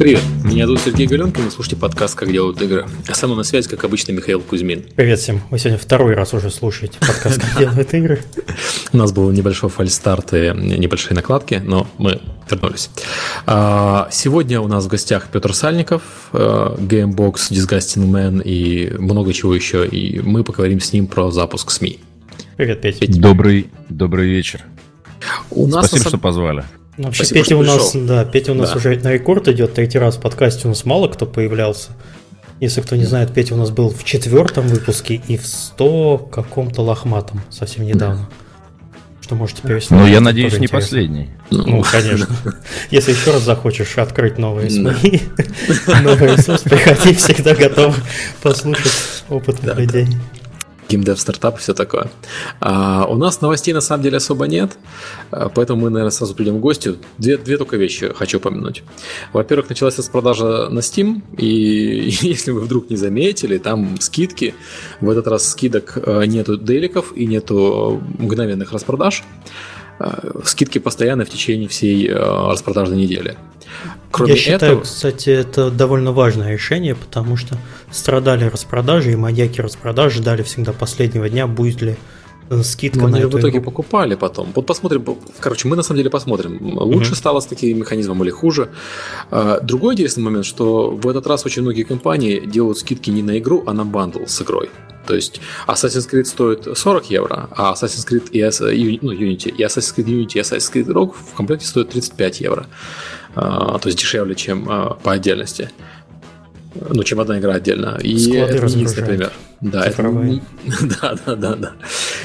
Привет, меня зовут Сергей Галенкин, вы слушаете подкаст «Как делают игры». А со мной на связи, как обычно, Михаил Кузьмин. Привет всем, вы сегодня второй раз уже слушаете подкаст «Как делают игры». У нас был небольшой фальстарт и небольшие накладки, но мы вернулись. А, сегодня у нас в гостях Петр Сальников, э, Gamebox, Disgusting Man и много чего еще, и мы поговорим с ним про запуск СМИ. Привет, Петя. Добрый, добрый вечер. У нас Спасибо, что позвали. Ну, вообще, Спасибо, Петя у нас, да, Петя у нас да. уже на рекорд идет, третий раз в подкасте у нас мало кто появлялся. Если кто не знает, Петя у нас был в четвертом выпуске и в сто каком-то лохматом совсем недавно. Что можете переслать. Ну, я надеюсь, не последний. Ну, конечно. Если еще раз захочешь открыть новые СМИ, новый ресурс, приходи, всегда готов послушать опытных людей геймдев стартап и все такое. А у нас новостей на самом деле особо нет, а, поэтому мы, наверное, сразу придем к гостю. Две, две только вещи хочу упомянуть. Во-первых, началась распродажа на Steam, и если вы вдруг не заметили, там скидки. В этот раз скидок а, нету деликов и нету мгновенных распродаж. А, скидки постоянно в течение всей распродажной недели. Кроме Я считаю, этого... кстати, это довольно важное решение, потому что страдали распродажи, и маньяки распродаж ждали всегда последнего дня, будет ли э, скидка Но на они в итоге игру. покупали потом. Вот посмотрим. Короче, мы на самом деле посмотрим, лучше mm-hmm. стало с таким механизмом или хуже. Другой интересный момент, что в этот раз очень многие компании делают скидки не на игру, а на бандл с игрой. То есть Assassin's Creed стоит 40 евро, а Assassin's Creed и, ну, Unity, и Assassin's Creed Unity и Assassin's Creed Rogue в комплекте стоят 35 евро. А, то есть дешевле, чем а, по отдельности. Ну, чем одна игра отдельно. И Склады это не единственный пример. Да, это, да, да, да, да.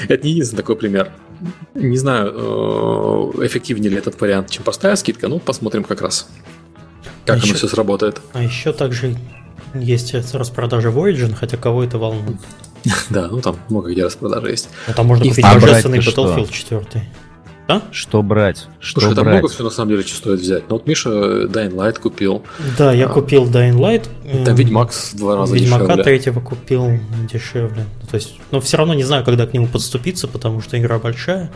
Это не единственный такой пример. Не знаю, э, эффективнее ли этот вариант, чем простая скидка, ну, посмотрим как раз, как а оно еще, все сработает. А еще также есть распродажа Origin, хотя кого это волнует. Да, ну там много где распродажи есть. Ну, там можно купить божественный Battlefield 4. А? Что брать? Что Слушай, брать? много всего на самом деле что стоит взять. Но ну, вот Миша Dying Light купил. Да, я а, купил Dying Light. Там Ведьмак в два раза Ведьмака дешевле. третьего купил дешевле. То есть, но все равно не знаю, когда к нему подступиться, потому что игра большая.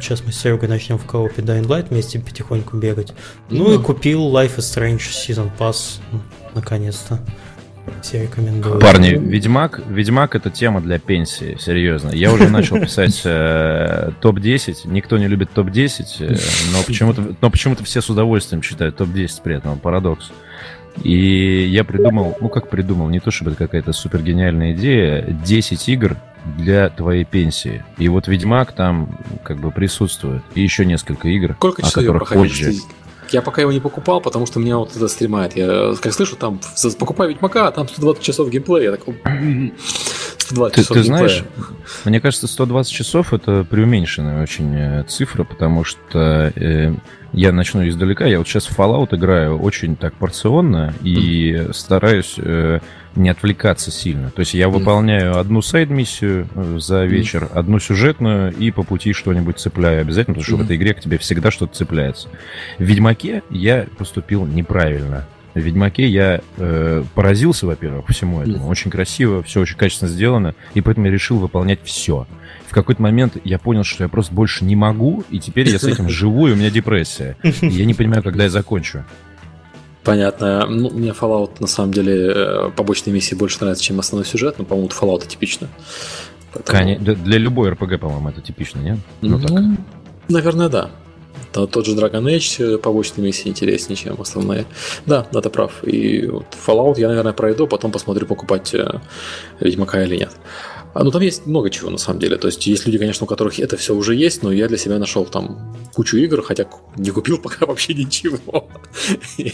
Сейчас мы с Серегой начнем в коопе Dying Light вместе потихоньку бегать. Ну, ну и купил Life is Strange Season Pass наконец-то. Все рекомендую. Парни, Ведьмак, Ведьмак это тема для пенсии, серьезно. Я уже начал писать э, топ-10. Никто не любит топ-10, э, но почему-то, но почему-то все с удовольствием читают топ-10 при этом. Парадокс. И я придумал, ну как придумал, не то чтобы это какая-то супер гениальная идея, 10 игр для твоей пенсии. И вот Ведьмак там как бы присутствует. И еще несколько игр, Сколько о которых позже. Я пока его не покупал, потому что меня вот это стремает. Я как слышу, там покупай Ведьмака, а там 120 часов геймплея. Я такой, 120 ты, часов ты геймплея. знаешь, мне кажется, 120 часов это преуменьшенная очень э, цифра, потому что э, я начну издалека. Я вот сейчас в Fallout играю очень так порционно и mm. стараюсь э, не отвлекаться сильно. То есть я выполняю одну сайд-миссию э, за вечер, mm. одну сюжетную и по пути что-нибудь цепляю обязательно, потому что mm. в этой игре к тебе всегда что-то цепляется. В Ведьмаке я поступил неправильно. Ведьмаке я э, поразился, во-первых, всему этому. Очень красиво, все очень качественно сделано, и поэтому я решил выполнять все. В какой-то момент я понял, что я просто больше не могу, и теперь я с этим живу, и у меня депрессия. И я не понимаю, когда я закончу. Понятно. Ну, мне Fallout, на самом деле, э, побочные миссии больше нравятся, чем основной сюжет, но, по-моему, Fallout типично. Поэтому... Для любой RPG, по-моему, это типично, нет? Ну, ну так. Наверное, да. То, тот же Dragon Age э, побочные миссии интереснее, чем основные. Да, да, ты прав. И вот Fallout я, наверное, пройду, потом посмотрю, покупать э, Ведьмака или нет. А, ну, там есть много чего, на самом деле. То есть, есть люди, конечно, у которых это все уже есть, но я для себя нашел там кучу игр, хотя не купил пока вообще ничего.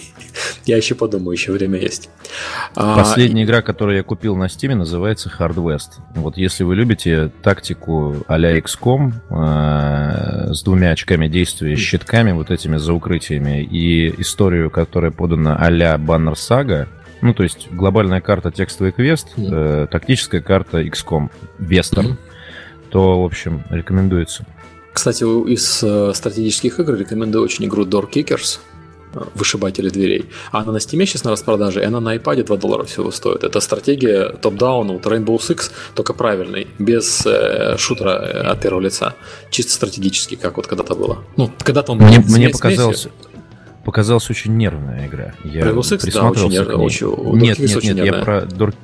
Я еще подумаю, еще время есть. А, Последняя игра, которую я купил на Steam, называется Hard West. Вот если вы любите тактику а-ля XCOM э, с двумя очками действия, щитками, вот этими за укрытиями, и историю, которая подана а-ля Banner Saga, ну, то есть глобальная карта текстовый квест, mm-hmm. э, тактическая карта XCOM, Вестер, mm-hmm. то, в общем, рекомендуется. Кстати, из э, стратегических игр рекомендую очень игру Door Kickers, э, вышибатели дверей. А она на Steam сейчас на распродаже, и она на iPad 2 доллара всего стоит. Это стратегия топ-даун, вот Rainbow Six, только правильный, без э, шутера э, от первого лица. Чисто стратегический, как вот когда-то было. Ну, когда-то он... Мне, мне показалось... показалась очень нервная игра. Я Rainbow Six, да, очень нервная. Очень, нет, нет, нет, я про Door,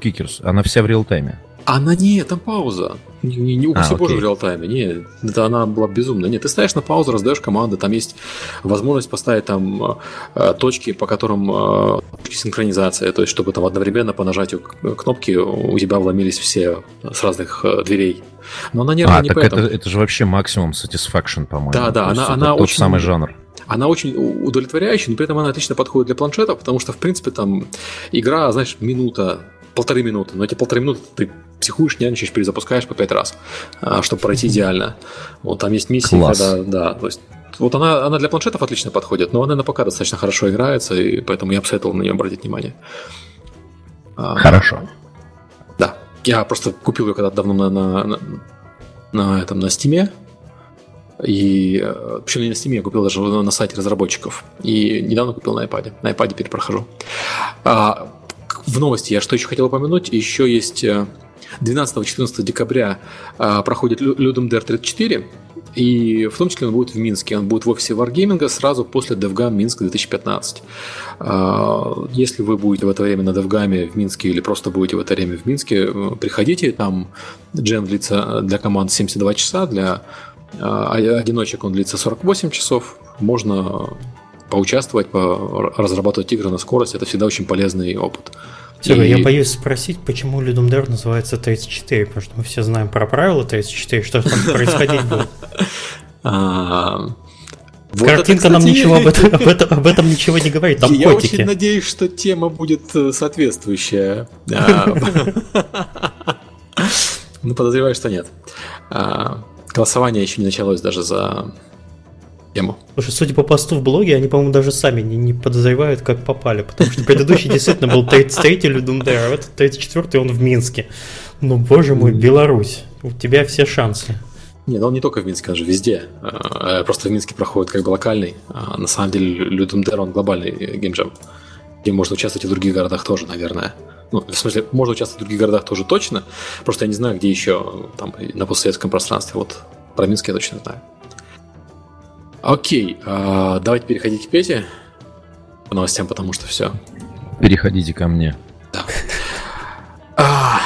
Kickers. Она вся в реал-тайме. Она не, там пауза. Не, не, не упаси а, боже в реал-тайме. Не, это она была безумная. Нет, ты ставишь на паузу, раздаешь команды, там есть возможность поставить там э, точки, по которым э, синхронизация, то есть чтобы там одновременно по нажатию кнопки у тебя вломились все с разных э, дверей. Но она не, а, не так поэтому. это, это же вообще максимум satisfaction, по-моему. Да, да, она, она тот очень... самый жанр она очень удовлетворяющая, но при этом она отлично подходит для планшета, потому что, в принципе, там игра, знаешь, минута, полторы минуты, но эти полторы минуты ты психуешь, нервничаешь, перезапускаешь по пять раз, а, чтобы пройти идеально. Вот там есть миссии, Класс. когда, да, то есть вот она, она для планшетов отлично подходит, но она на ПК достаточно хорошо играется, и поэтому я бы советовал на нее обратить внимание. А, хорошо. Да. Я просто купил ее когда-то давно на, на, на, на, этом, на Стиме. И, э, причем не на Steam, я купил даже на сайте разработчиков. И недавно купил на iPad. На iPad перепрохожу. А, в новости я что еще хотел упомянуть. Еще есть 12-14 э, декабря а, проходит Ludum Dare 34. И в том числе он будет в Минске. Он будет в офисе Wargaming сразу после DevGam Минск 2015. А, если вы будете в это время на DevGam в Минске или просто будете в это время в Минске, э, приходите. Там джем длится для команд 72 часа, для одиночек он длится 48 часов. Можно поучаствовать, разрабатывать игры на скорость. Это всегда очень полезный опыт. Серега, и... я боюсь спросить, почему Людum Dare называется 34, потому что мы все знаем про правила 34, что там происходить будет. А, вот Картинка это, кстати... нам ничего об этом, об, этом, об этом ничего не говорит. Там Я котики. очень надеюсь, что тема будет э, соответствующая. А, ну, подозреваю, что нет. Голосование еще не началось даже за тему. Слушай, судя по посту в блоге, они, по-моему, даже сами не, не подозревают, как попали, потому что предыдущий действительно был 33-й Людумдер, а этот 34-й он в Минске. Ну, боже мой, Беларусь, у тебя все шансы. Нет, он не только в Минске, он же везде. А, просто в Минске проходит как бы локальный. А на самом деле Людумдер, он глобальный геймджем, где можно участвовать и в других городах тоже, наверное. Ну, в смысле, можно участвовать в других городах тоже точно. Просто я не знаю, где еще там на постсоветском пространстве. Вот про Минск я точно знаю. Окей, э, давайте переходить к Пете по новостям, потому что все. Переходите ко мне. Да. А,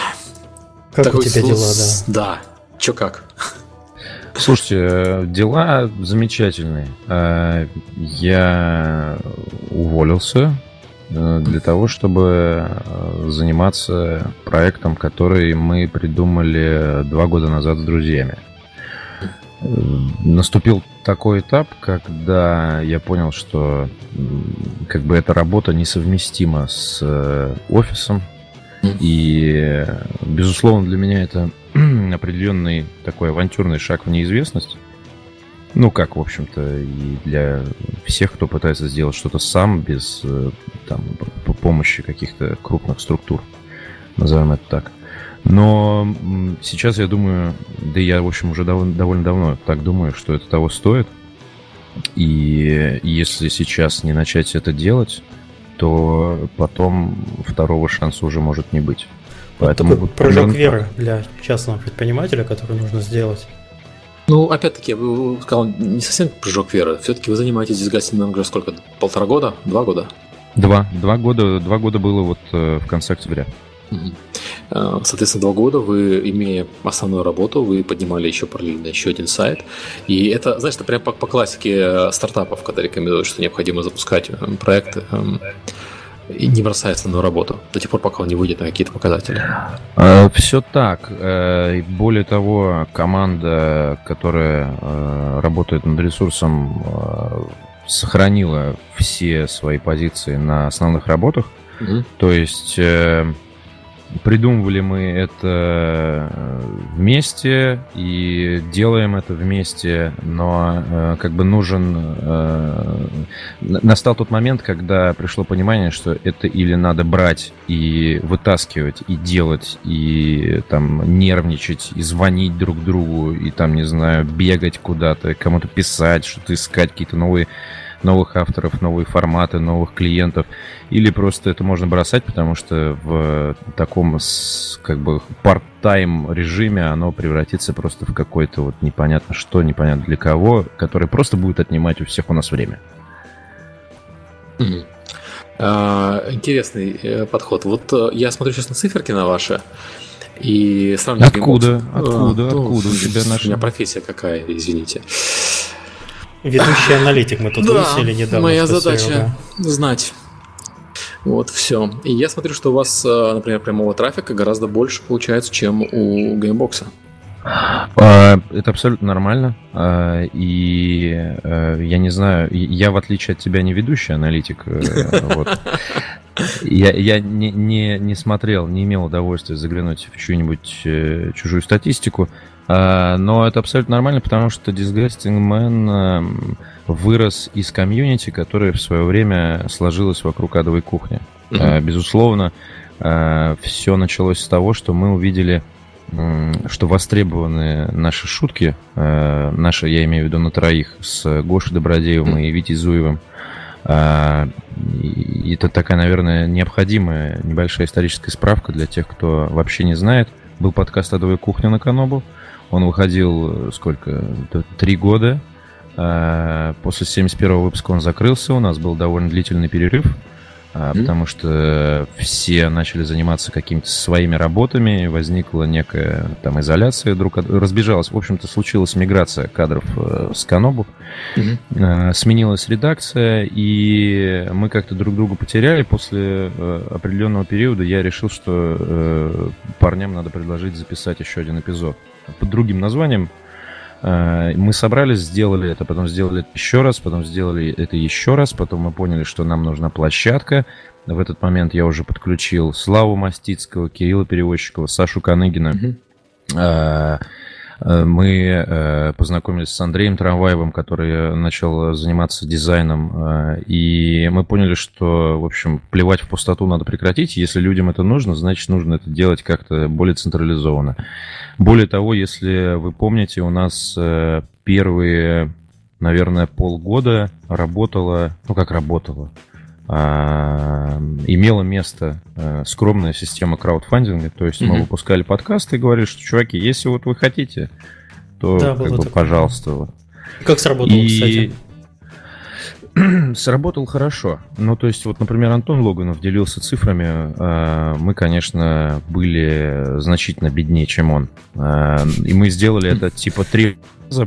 как у тебя дела, да? Да. Че как? Слушайте, дела замечательные. А, я уволился Э, для того, чтобы э, заниматься проектом, который мы придумали два года назад с друзьями. Э, наступил такой этап, когда я понял, что как бы эта работа несовместима с офисом. И, безусловно, для меня это определенный такой авантюрный шаг в неизвестность. Ну, как, в общем-то, и для всех, кто пытается сделать что-то сам, без э, там, помощи каких-то крупных структур, назовем это так. Но сейчас я думаю, да я, в общем, уже довольно, довольно давно так думаю, что это того стоит. И если сейчас не начать это делать, то потом второго шанса уже может не быть. Поэтому вот такой прыжок веры для частного предпринимателя, который нужно сделать. Ну, опять-таки, я бы сказал, не совсем прыжок веры. Все-таки вы занимаетесь здесь гастингом уже сколько? Полтора года? Два года? Два. Два года, два года было вот э, в конце октября. Э, соответственно, два года вы, имея основную работу, вы поднимали еще параллельно еще один сайт. И это, знаешь, это прям по, по классике э, стартапов, когда рекомендуют, что необходимо запускать проекты эм, и не бросается на работу до тех пор, пока он не выйдет на какие-то показатели. А, Все так. Э, более того, команда, которая э, работает над ресурсом, э, сохранила все свои позиции на основных работах. Mm-hmm. То есть Придумывали мы это э, вместе и делаем это вместе, но э, как бы нужен... Э, настал тот момент, когда пришло понимание, что это или надо брать и вытаскивать, и делать, и там нервничать, и звонить друг другу, и там, не знаю, бегать куда-то, кому-то писать, что-то искать, какие-то новые новых авторов, новые форматы, новых клиентов, или просто это можно бросать, потому что в таком как бы part-time режиме оно превратится просто в какой-то вот непонятно что, непонятно для кого, который просто будет отнимать у всех у нас время. Mm-hmm. А, интересный э, подход. Вот э, я смотрю сейчас на циферки на ваши. И сравниваю Откуда? Откуда? А, откуда у тебя наша? У меня профессия какая, извините. Ведущий аналитик мы тут да, выяснили недавно. моя задача знать. Вот, все. И я смотрю, что у вас, э, например, прямого трафика гораздо больше получается, чем у Gmbox а. А, это абсолютно нормально. А, и э, я не знаю, я в отличие от тебя не ведущий аналитик. Э, вот. Я, я не, не, не смотрел, не имел удовольствия заглянуть в чью-нибудь чужую статистику. А, но это абсолютно нормально, потому что Disgusting Man эм, вырос из комьюнити, которое в свое время сложилось вокруг адовой кухни. Mm-hmm. Безусловно, э, все началось с того, что мы увидели, что востребованы наши шутки, наши, я имею в виду на троих, с Гошей Добродеевым mm-hmm. и Витей Зуевым. И это такая, наверное, необходимая небольшая историческая справка для тех, кто вообще не знает. Был подкаст «Адовая кухня» на Канобу. Он выходил сколько? Три года. А, после 71 выпуска он закрылся. У нас был довольно длительный перерыв, mm-hmm. потому что все начали заниматься какими-то своими работами. Возникла некая там изоляция друг от разбежалась. В общем-то, случилась миграция кадров э, с Канобу. Mm-hmm. Сменилась редакция, и мы как-то друг друга потеряли. После э, определенного периода я решил, что э, парням надо предложить записать еще один эпизод под другим названием. Э, мы собрались, сделали это, потом сделали это еще раз, потом сделали это еще раз, потом мы поняли, что нам нужна площадка. В этот момент я уже подключил Славу Мастицкого, Кирилла Перевозчикова, Сашу Каныгина. Mm-hmm. Э, мы э, познакомились с Андреем Трамваевым, который начал заниматься дизайном, э, и мы поняли, что, в общем, плевать в пустоту надо прекратить. Если людям это нужно, значит, нужно это делать как-то более централизованно. Более того, если вы помните, у нас первые, наверное, полгода работала, ну как работала, имела место а, скромная система краудфандинга. То есть mm-hmm. мы выпускали подкасты и говорили, что, чуваки, если вот вы хотите, то да, как бы, пожалуйста. Вот. Как сработало, и... кстати? Сработал хорошо. Ну, то есть, вот, например, Антон Логанов делился цифрами. А, мы, конечно, были значительно беднее, чем он. И мы сделали это типа три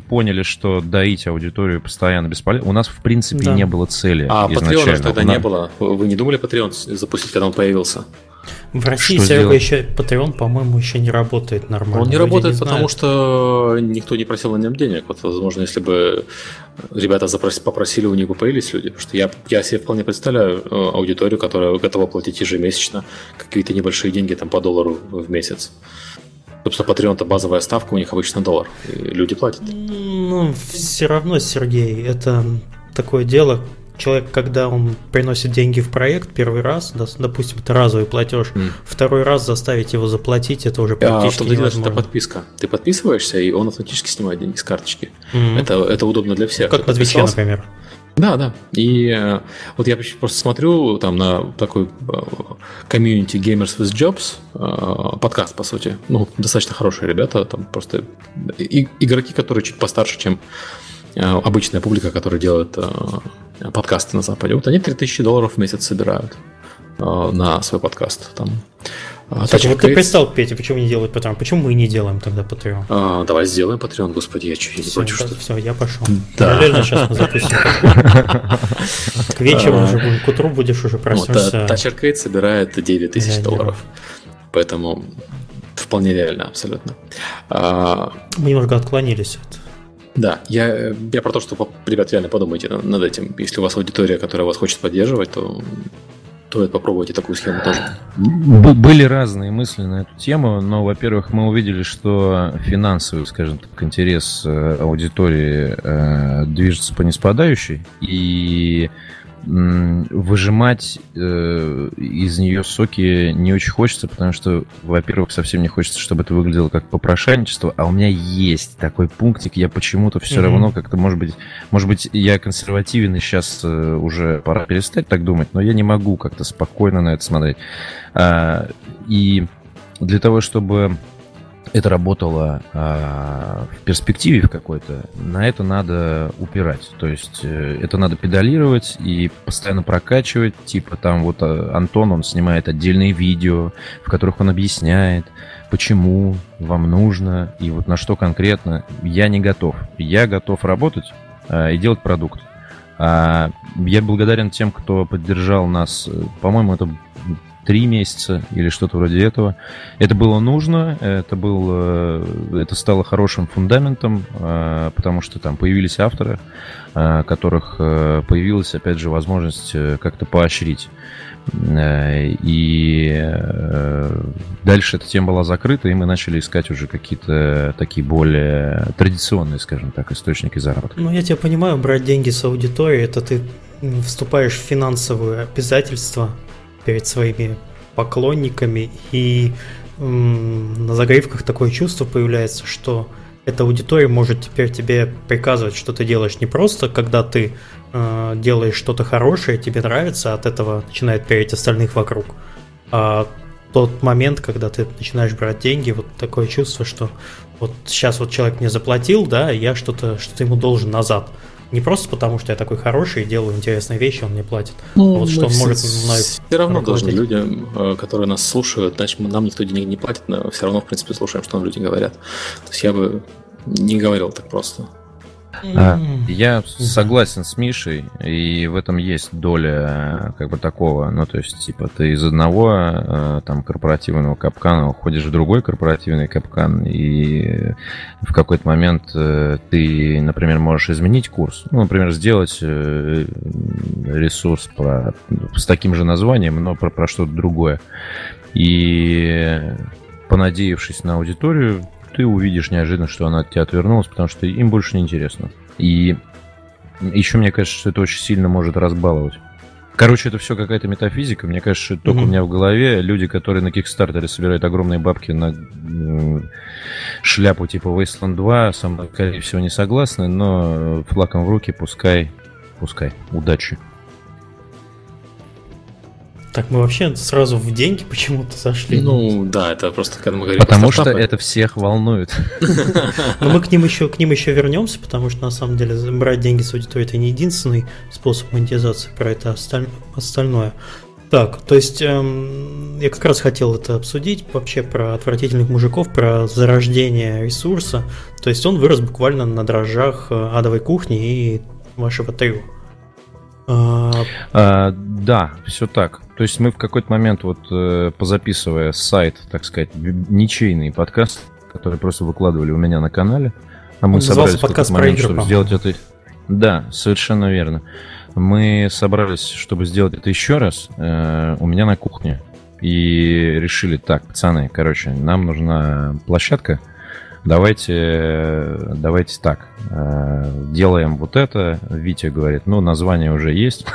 поняли, что доить аудиторию постоянно бесполезно. У нас, в принципе, да. не было цели А Патреона тогда не было? Вы не думали Patreon запустить, когда он появился? В России что Серега еще Patreon, по-моему, еще не работает нормально. Он не Люди работает, не потому что никто не просил на нем денег. Вот, возможно, если бы ребята запрос... попросили, у них бы появились люди. Потому что я, я себе вполне представляю э, аудиторию, которая готова платить ежемесячно какие-то небольшие деньги там, по доллару в месяц. Собственно, Patreon это базовая ставка, у них обычно доллар. И люди платят. Ну, все равно, Сергей, это такое дело. Человек, когда он приносит деньги в проект первый раз, допустим, это разовый платеж, mm. второй раз заставить его заплатить, это уже практически а, невозможно. Это подписка. Ты подписываешься, и он автоматически снимает деньги с карточки. Mm-hmm. Это, это удобно для всех. Как на Твиче, например. Да, да. И э, вот я просто смотрю там на такой комьюнити э, Gamers with Jobs, э, подкаст, по сути. Ну, достаточно хорошие ребята, там просто и, игроки, которые чуть постарше, чем обычная публика, которая делает подкасты на Западе. Вот они 3000 долларов в месяц собирают э, на свой подкаст. Там а, Кстати, вот ты представил, Петя, почему не делают Patreon? Почему мы не делаем тогда Patreon? А, давай сделаем Patreon, господи, я чуть не против, что Все, я пошел. Да. Параллельно сейчас мы запустим. К вечеру уже будем, к утру будешь уже проснуться. Тачер Кейт собирает 9 тысяч долларов. Поэтому вполне реально, абсолютно. А, мы немного отклонились от да, я, я про то, что, ребят, реально подумайте над этим. Если у вас аудитория, которая вас хочет поддерживать, то стоит попробовать и такую схему тоже. Были разные мысли на эту тему, но, во-первых, мы увидели, что финансовый, скажем так, интерес э, аудитории э, движется по неспадающей, и выжимать э, из нее соки не очень хочется, потому что, во-первых, совсем не хочется, чтобы это выглядело как попрошайничество, а у меня есть такой пунктик, я почему-то все mm-hmm. равно как-то, может быть, может быть, я консервативен, и сейчас э, уже пора перестать так думать, но я не могу как-то спокойно на это смотреть. А, и для того, чтобы это работало а, в перспективе в какой-то, на это надо упирать. То есть э, это надо педалировать и постоянно прокачивать. Типа там вот а, Антон, он снимает отдельные видео, в которых он объясняет, почему вам нужно и вот на что конкретно. Я не готов. Я готов работать а, и делать продукт. А, я благодарен тем, кто поддержал нас. По-моему, это три месяца или что-то вроде этого. Это было нужно, это, был, э, это стало хорошим фундаментом, э, потому что там появились авторы, э, которых появилась, опять же, возможность как-то поощрить. И дальше эта тема была закрыта, и мы начали искать уже какие-то такие более традиционные, скажем так, источники заработка. Ну, я тебя понимаю, брать деньги с аудитории, это ты вступаешь в финансовые обязательства перед своими поклонниками, и м, на загривках такое чувство появляется, что эта аудитория может теперь тебе приказывать, что ты делаешь не просто, когда ты э, делаешь что-то хорошее, тебе нравится, от этого начинает переть остальных вокруг, а тот момент, когда ты начинаешь брать деньги, вот такое чувство, что вот сейчас вот человек мне заплатил, да, я что-то что ему должен назад. Не просто потому, что я такой хороший и делаю интересные вещи, он мне платит. Ну, а вот что он может мной Все равно должны люди, э, которые нас слушают, значит, нам никто денег не платит, но все равно, в принципе, слушаем, что нам люди говорят. То есть я бы не говорил так просто. А, я согласен с Мишей, и в этом есть доля как бы такого, ну то есть типа ты из одного э, там корпоративного капкана уходишь в другой корпоративный капкан, и в какой-то момент э, ты, например, можешь изменить курс, ну, например, сделать э, ресурс про, с таким же названием, но про, про что-то другое. И понадеявшись на аудиторию, ты увидишь неожиданно, что она от тебя отвернулась, потому что им больше не интересно. И еще мне кажется, что это очень сильно может разбаловать. Короче, это все какая-то метафизика. Мне кажется, что это только mm-hmm. у меня в голове люди, которые на Кикстартере собирают огромные бабки на шляпу типа Wasteland 2, со мной, скорее всего, не согласны, но флаком в руки пускай, пускай. Удачи. Так мы вообще сразу в деньги почему-то сошли. Ну да, это просто когда мы говорим. Потому что это всех волнует. Но мы к ним еще к ним еще вернемся, потому что на самом деле брать деньги с аудитории это не единственный способ монетизации, про это остальное. Так, то есть эм, я как раз хотел это обсудить вообще про отвратительных мужиков, про зарождение ресурса. То есть он вырос буквально на дрожжах э, адовой кухни и вашего трио. А... А, да, все так. То есть мы в какой-то момент, вот э, позаписывая сайт, так сказать, ничейный подкаст, который просто выкладывали у меня на канале, а мы Он собрались в какой-то момент, игры, чтобы сделать это... Да, совершенно верно. Мы собрались, чтобы сделать это еще раз э, у меня на кухне. И решили, так, пацаны, короче, нам нужна площадка, давайте, давайте так, э, делаем вот это. Витя говорит, ну, название уже есть.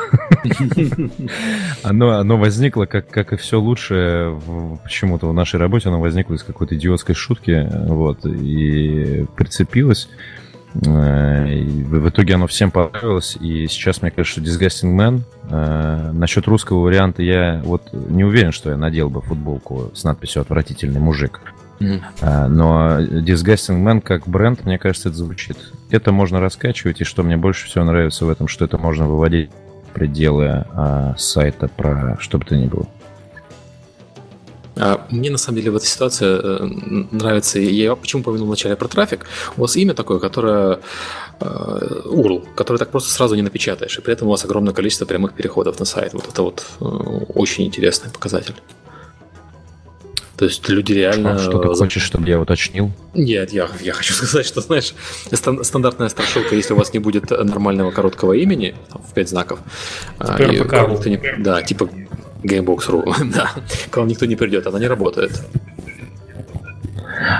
Оно, возникло, как, как и все лучше почему-то в нашей работе, оно возникло из какой-то идиотской шутки, вот, и прицепилось. Э, и в итоге оно всем понравилось, и сейчас, мне кажется, Disgusting Man. Э, насчет русского варианта я вот не уверен, что я надел бы футболку с надписью «Отвратительный мужик». Mm-hmm. Но Disgusting Man как бренд, мне кажется, это звучит. Это можно раскачивать, и что мне больше всего нравится в этом, что это можно выводить пределы а, сайта про что бы то ни было. А мне на самом деле в этой ситуации э, нравится, я почему упомянул вначале про трафик, у вас имя такое, которое э, URL, который так просто сразу не напечатаешь, и при этом у вас огромное количество прямых переходов на сайт. Вот это вот э, очень интересный показатель. То есть люди реально... Что, что ты хочешь, чтобы я уточнил? Нет, я, я хочу сказать, что, знаешь, стандартная страшилка, если у вас не будет нормального короткого имени, там, в 5 знаков, а, и, никто не, да, типа Gamebox.ru, да, к вам никто не придет, она не работает.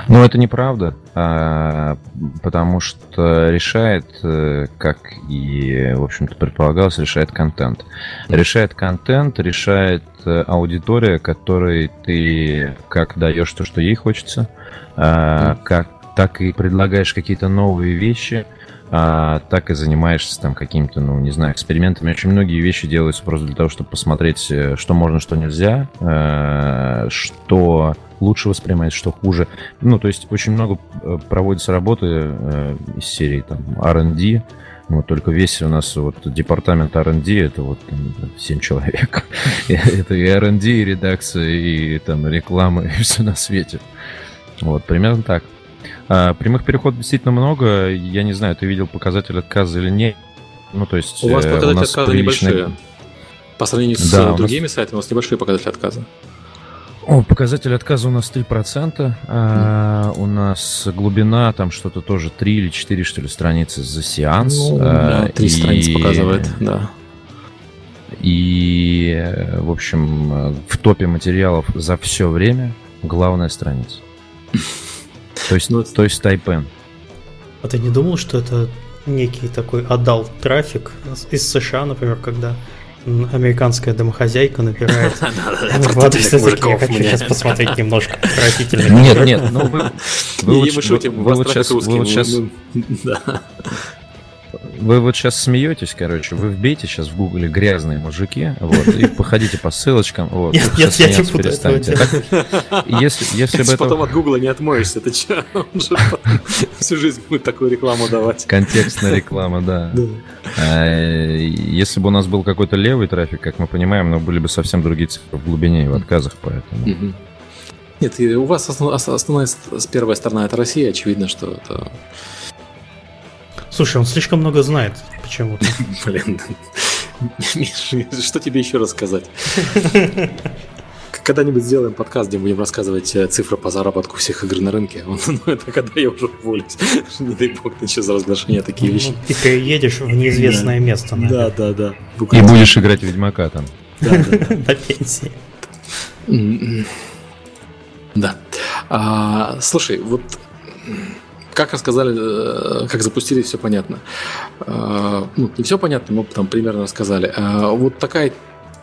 Ну, это неправда, а, потому что решает, э, как и, в общем-то, предполагалось, решает контент. Решает контент, решает э, аудитория, которой ты как даешь то, что ей хочется, а, как, так и предлагаешь какие-то новые вещи, а, так и занимаешься там какими-то, ну, не знаю, экспериментами. Очень многие вещи делаются просто для того, чтобы посмотреть, э, что можно, что нельзя, что лучше воспринимается, что хуже. Ну, то есть очень много э, проводится работы э, из серии там R&D, вот только весь у нас вот департамент R&D это вот там, 7 человек. это и R&D, и редакция, и там реклама, и все на свете. Вот, примерно так. А, прямых переходов действительно много. Я не знаю, ты видел показатель отказа или нет. Ну, то есть... У вас э, показатели отказа небольшие. По сравнению с да, другими нас... сайтами, у нас небольшие показатели отказа. О, показатель отказа у нас 3%. А, у нас глубина там что-то тоже 3 или 4, что ли, страницы за сеанс. Ну, а, да, 3 и... страницы показывает, да. И, в общем, в топе материалов за все время главная страница. То есть, ну, то есть Тайпен. А ты не думал, что это некий такой отдал трафик из США, например, когда американская домохозяйка набирает в адрес языке. Я хочу сейчас посмотреть немножко отвратительно. Нет, нет, ну вы... Вы вот сейчас... Вы вот сейчас смеетесь, короче, вы вбейте сейчас в гугле грязные мужики, вот, и походите по ссылочкам, вот. Нет, нет, я не буду перестаньте. Если, если бы потом от гугла не отмоешься, ты че? всю жизнь будет такую рекламу давать. Контекстная реклама, да. А, если бы у нас был какой-то левый трафик, как мы понимаем, но были бы совсем другие цифры в глубине и в отказах, поэтому... Нет, у вас основная первая сторона это Россия, очевидно, что это Слушай, он слишком много знает почему-то. Блин, что тебе еще рассказать? Когда-нибудь сделаем подкаст, где будем рассказывать э, цифры по заработку всех игр на рынке. Ну, это когда я уже уволюсь. Не дай бог, ты еще за разглашение такие вещи. Ты переедешь в неизвестное место, Да, да, да. И будешь играть в Ведьмака там. До пенсии. Да. А, слушай, вот как рассказали, э, как запустили, все понятно. Э, ну, не все понятно, но там примерно рассказали. Э, вот такая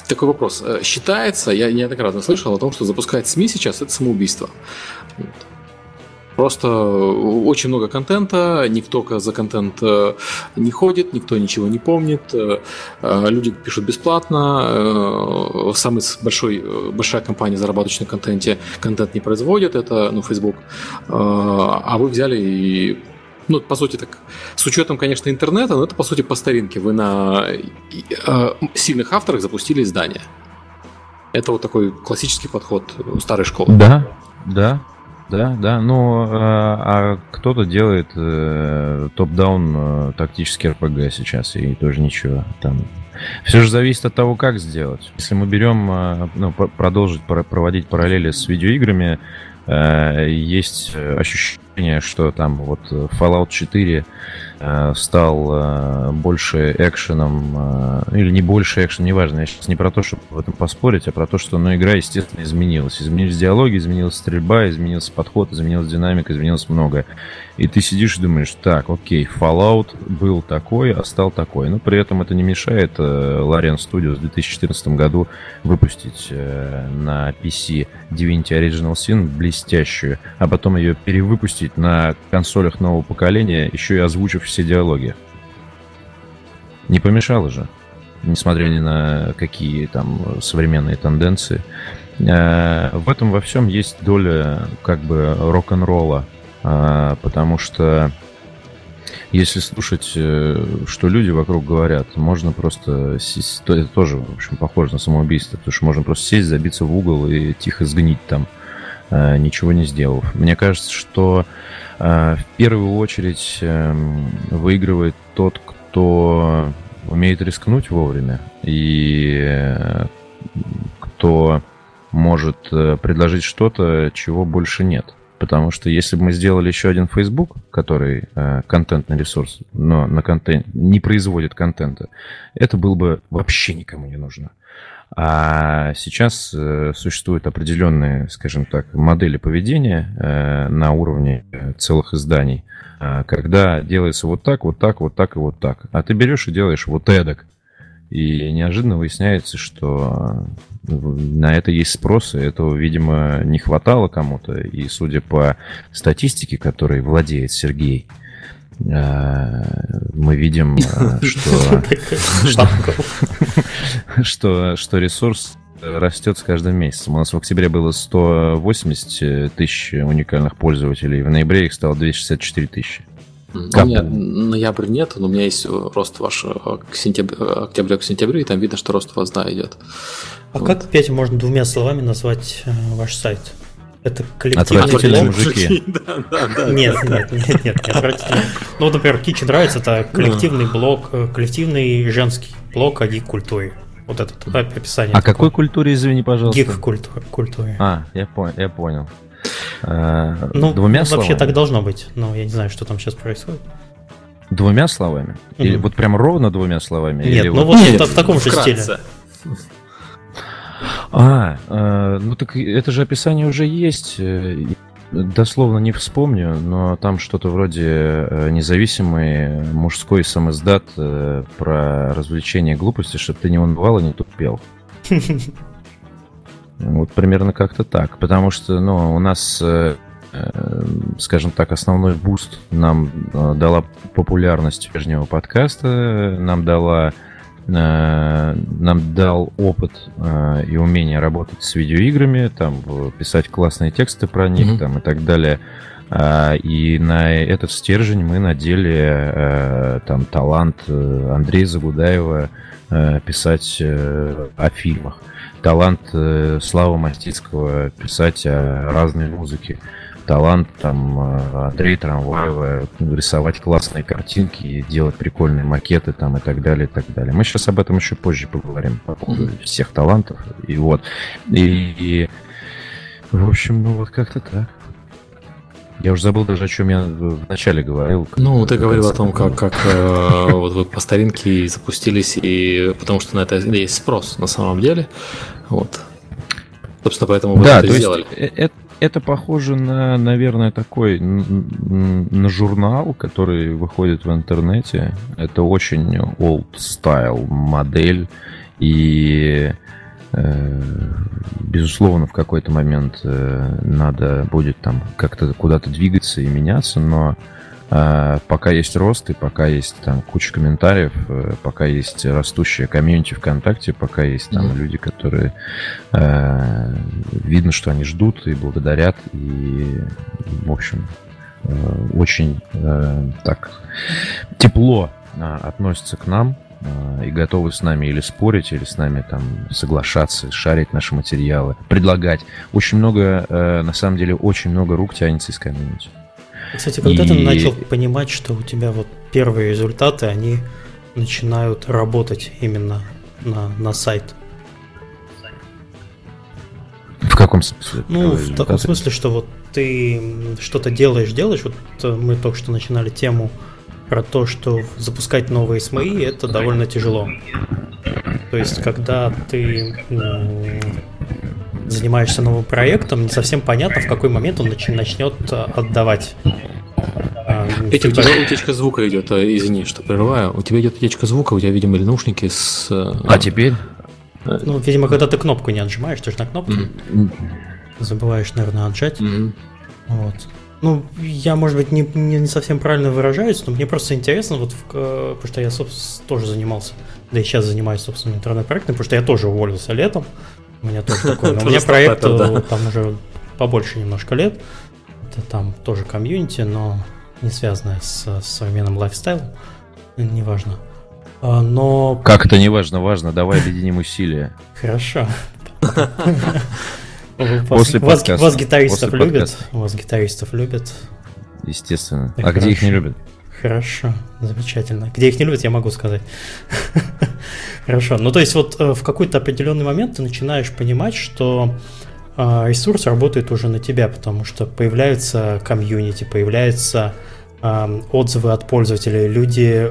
такой вопрос. Считается, я неоднократно слышал о том, что запускать СМИ сейчас это самоубийство. Просто очень много контента, никто за контент э, не ходит, никто ничего не помнит, э, э, люди пишут бесплатно, самая большой, большая компания, зарабатывающая на контенте, контент не производит, это ну, Facebook, а вы взяли и ну, по сути, так, с учетом, конечно, интернета, но это, по сути, по старинке. Вы на сильных авторах запустили издание. Это вот такой классический подход старой школы. Да, да, да, да, ну, а, а кто-то делает э, топ-даун э, тактический РПГ сейчас, и тоже ничего там. Все же зависит от того, как сделать. Если мы берем, э, ну, продолжить проводить параллели с видеоиграми, э, есть ощущение, что там вот Fallout 4 Э, стал э, больше экшеном, э, или не больше экшен, неважно. Я сейчас не про то, чтобы в этом поспорить, а про то, что ну, игра, естественно, изменилась. Изменились диалоги, изменилась стрельба, изменился подход, изменилась динамика, изменилось многое. И ты сидишь и думаешь, так, окей, Fallout был такой, а стал такой. Но при этом это не мешает Larian Studios в 2014 году выпустить на PC Divinity Original Sin блестящую, а потом ее перевыпустить на консолях нового поколения, еще и озвучив все диалоги. Не помешало же, несмотря ни на какие там современные тенденции. Э, в этом во всем есть доля как бы рок-н-ролла, э, потому что если слушать, э, что люди вокруг говорят, можно просто сесть, это тоже, в общем, похоже на самоубийство, потому что можно просто сесть, забиться в угол и тихо сгнить там, ничего не сделав. Мне кажется, что а, в первую очередь эм, выигрывает тот, кто умеет рискнуть вовремя и э, кто может э, предложить что-то, чего больше нет. Потому что если бы мы сделали еще один Facebook, который э, контентный ресурс, но на контент не производит контента, это было бы вообще никому не нужно. А сейчас э, существуют определенные, скажем так, модели поведения э, на уровне целых изданий, э, когда делается вот так, вот так, вот так и вот так. А ты берешь и делаешь вот эдак. И неожиданно выясняется, что э, на это есть спрос, и этого, видимо, не хватало кому-то. И судя по статистике, которой владеет Сергей, Э, мы видим, э, что, что, что, что ресурс растет с каждым месяцем. У нас в октябре было 180 тысяч уникальных пользователей, в ноябре их стало 264 тысячи. Как? У меня ноябрь нет, но у меня есть рост ваш к сентябрю, октября к сентябрю, и там видно, что рост у вас, да, идет. А вот. как, Петя, можно двумя словами назвать э, ваш сайт? Это коллективный блог. мужики. да, да, да. Нет, нет, нет, нет. Ну, например, Кичи нравится, это коллективный блог, э, коллективный женский блог о гик-культуре. Вот это описание. А какой культуре, извини, пожалуйста? Гик-культуре. А, я понял, я понял. Э, ну, Двумя словами. вообще так должно быть, но я не знаю, что там сейчас происходит. Двумя словами? Или вот прям ровно двумя словами? Нет, Или ну вот, вот в таком же стиле. А, э, ну так это же описание уже есть. Э, дословно не вспомню, но там что-то вроде э, независимый мужской самиздат про развлечения, глупости, чтобы ты не унывал и не тупел. Вот примерно как-то так. Потому что, ну, у нас, э, скажем так, основной boost нам дала популярность прежнего подкаста, нам дала Э, нам дал опыт э, и умение работать с видеоиграми, там писать классные тексты про них, mm-hmm. там и так далее. Э, и на этот стержень мы надели там талант Андрея Загудаева писать о фильмах, талант Славы Мастицкого писать о разной музыке талант там э, Андрей Трамваева рисовать классные картинки, делать прикольные макеты там и так далее, и так далее. Мы сейчас об этом еще позже поговорим по поводу всех талантов. И вот. И, и в общем, ну вот как-то так. Я уже забыл даже, о чем я вначале говорил. Ну, ты говорил о том, как, как э, вот вы по старинке запустились, и потому что на это есть спрос на самом деле. Вот. Собственно, поэтому вы да, это сделали. Это, это похоже на, наверное, такой на журнал, который выходит в интернете. Это очень old style модель. И э, безусловно, в какой-то момент э, надо будет там как-то куда-то двигаться и меняться, но пока есть рост, и пока есть там куча комментариев, э, пока есть растущая комьюнити ВКонтакте, пока есть там mm-hmm. люди, которые э, видно, что они ждут и благодарят, и, в общем, э, очень э, так тепло э, относятся к нам и готовы с нами или спорить, или с нами там соглашаться, шарить наши материалы, предлагать. Очень много, на самом деле, очень много рук тянется из комьюнити. Кстати, когда и... ты начал понимать, что у тебя вот первые результаты, они начинают работать именно на, на сайт? В каком смысле? Ну, в таком смысле, что вот ты что-то делаешь, делаешь. Вот э, мы только что начинали тему про то, что запускать новые СМИ это довольно тяжело. То есть, когда ты занимаешься новым проектом, не совсем понятно, в какой момент он начнет э, отдавать. А, Петя, у тебя утечка звука идет, э, извини, что прерываю. У тебя идет утечка звука, у тебя, видимо, или наушники с... Э, а теперь? Ну, видимо, когда ты кнопку не отжимаешь, ты же на кнопке mm-hmm. забываешь, наверное, отжать. Mm-hmm. Вот. Ну, я, может быть, не, не совсем правильно выражаюсь, но мне просто интересно, вот, в, потому что я, собственно, тоже занимался, да и сейчас занимаюсь, собственно, интернет-проектом, потому что я тоже уволился летом, у меня тоже такое. У меня проект там уже побольше немножко лет. Это там тоже комьюнити, но не связанное с современным лайфстайлом. Неважно. А, но... Как это не важно? Важно. Давай объединим усилия. Хорошо. После вас, подкаста. Вас гитаристов любят? Вас гитаристов любят? Естественно. а где их не любят? Хорошо, замечательно. Где их не любят, я могу сказать. Хорошо. Ну, то есть, вот э, в какой-то определенный момент ты начинаешь понимать, что э, ресурс работает уже на тебя, потому что появляются комьюнити, появляются э, отзывы от пользователей, люди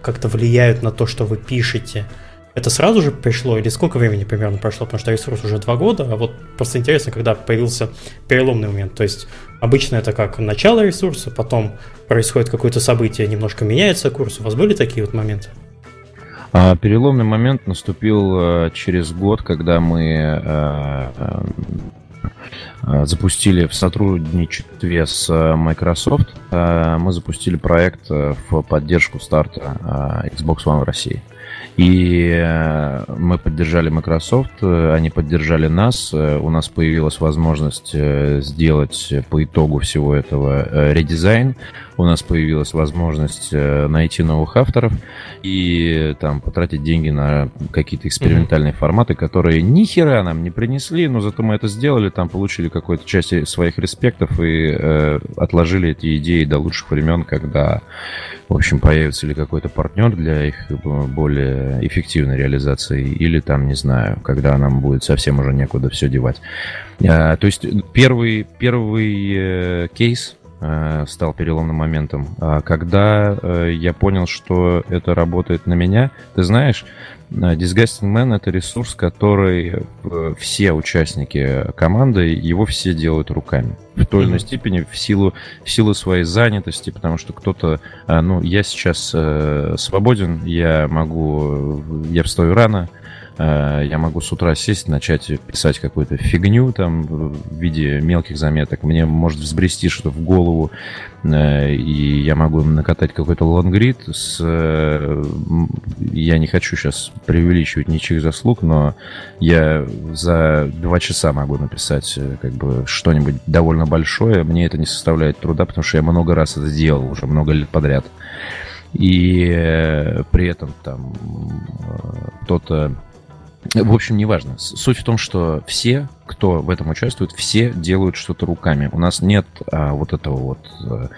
как-то влияют на то, что вы пишете. Это сразу же пришло или сколько времени примерно прошло? Потому что ресурс уже два года, а вот просто интересно, когда появился переломный момент. То есть обычно это как начало ресурса, потом происходит какое-то событие, немножко меняется курс. У вас были такие вот моменты? А, переломный момент наступил э, через год, когда мы э, э, запустили в сотрудничестве с Microsoft, мы запустили проект в поддержку старта Xbox One в России. И э, мы поддержали Microsoft, э, они поддержали нас, э, у нас появилась возможность сделать по итогу всего этого редизайн, у нас появилась возможность найти новых авторов и там потратить деньги на какие-то экспериментальные mm-hmm. форматы, которые ни хера нам не принесли, но зато мы это сделали, там получили какую-то часть своих респектов и э, отложили эти идеи до лучших времен, когда в общем, появится ли какой-то партнер для их более эффективной реализации, или там, не знаю, когда нам будет совсем уже некуда все девать. А, то есть первый, первый э, кейс э, стал переломным моментом. А когда я понял, что это работает на меня, ты знаешь, Disgusting Man — это ресурс, который все участники команды, его все делают руками. В той или иной степени в силу, в силу своей занятости, потому что кто-то... А, ну, я сейчас э, свободен, я могу... Я встаю рано, Э, я могу с утра сесть, начать писать какую-то фигню там в виде мелких заметок. Мне может взбрести что-то в голову, э, и я могу накатать какой-то лонгрид с... Э, я не хочу сейчас преувеличивать ничьих заслуг, но я за два часа могу написать как бы что-нибудь довольно большое. Мне это не составляет труда, потому что я много раз это делал уже много лет подряд. И при этом там кто-то в общем, неважно. Суть в том, что все, кто в этом участвует, все делают что-то руками. У нас нет а, вот этого вот а,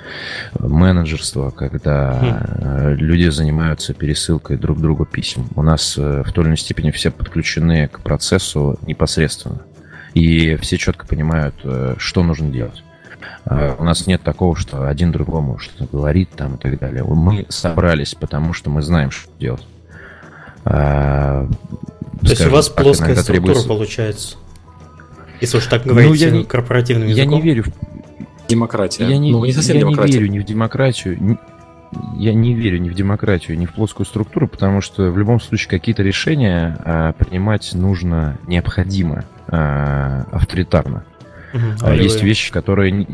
менеджерства, когда а, люди занимаются пересылкой друг другу писем. У нас а, в той или иной степени все подключены к процессу непосредственно. И все четко понимают, а, что нужно делать. У нас нет такого, что один другому что-то говорит там и так далее. Мы собрались, потому что мы знаем, что делать. То есть у вас плоская структура требуется... получается? Если уж так говорить ну, я не, корпоративным языком. Я не верю в... Демократия. Я не, ну, не совсем я демократия. не верю ни в демократию, я не верю ни в демократию, ни в плоскую структуру, потому что в любом случае какие-то решения а, принимать нужно необходимо а, авторитарно. Угу, а, есть вещи, которые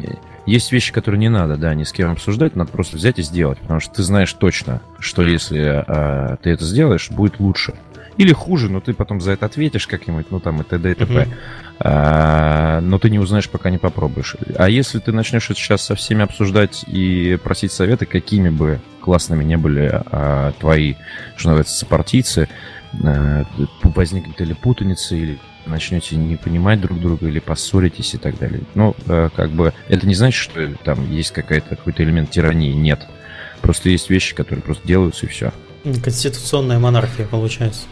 есть вещи, которые не надо, да, ни с кем обсуждать, надо просто взять и сделать, потому что ты знаешь точно, что если а, ты это сделаешь, будет лучше. Или хуже, но ты потом за это ответишь как-нибудь, ну там и т.д. и т.п. Uh-huh. А, но ты не узнаешь, пока не попробуешь. А если ты начнешь это сейчас со всеми обсуждать и просить советы, какими бы классными не были а, твои, что называется, сопартийцы, а, возникнет или путаница, или начнете не понимать друг друга или поссоритесь и так далее. Ну, а, как бы это не значит, что там есть какая-то, какой-то элемент тирании. Нет. Просто есть вещи, которые просто делаются и все. Конституционная монархия получается.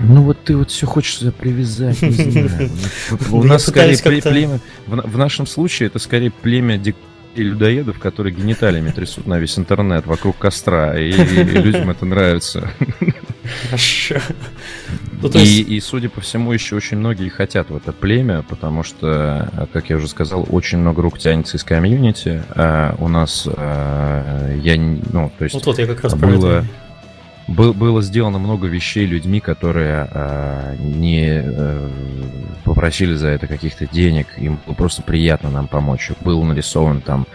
Ну вот ты вот все хочешь сюда привязать, не знаю. У нас скорее племя, в нашем случае это скорее племя и людоедов, которые гениталиями трясут на весь интернет вокруг костра, и, людям это нравится. Хорошо. Ну, и, есть... и, судя по всему, еще очень многие хотят в это племя, потому что, как я уже сказал, очень много рук тянется из комьюнити. А у нас а, я, ну, то есть вот, вот я как раз было было сделано много вещей людьми, которые э, не э, попросили за это каких-то денег, им было просто приятно нам помочь. Был нарисован там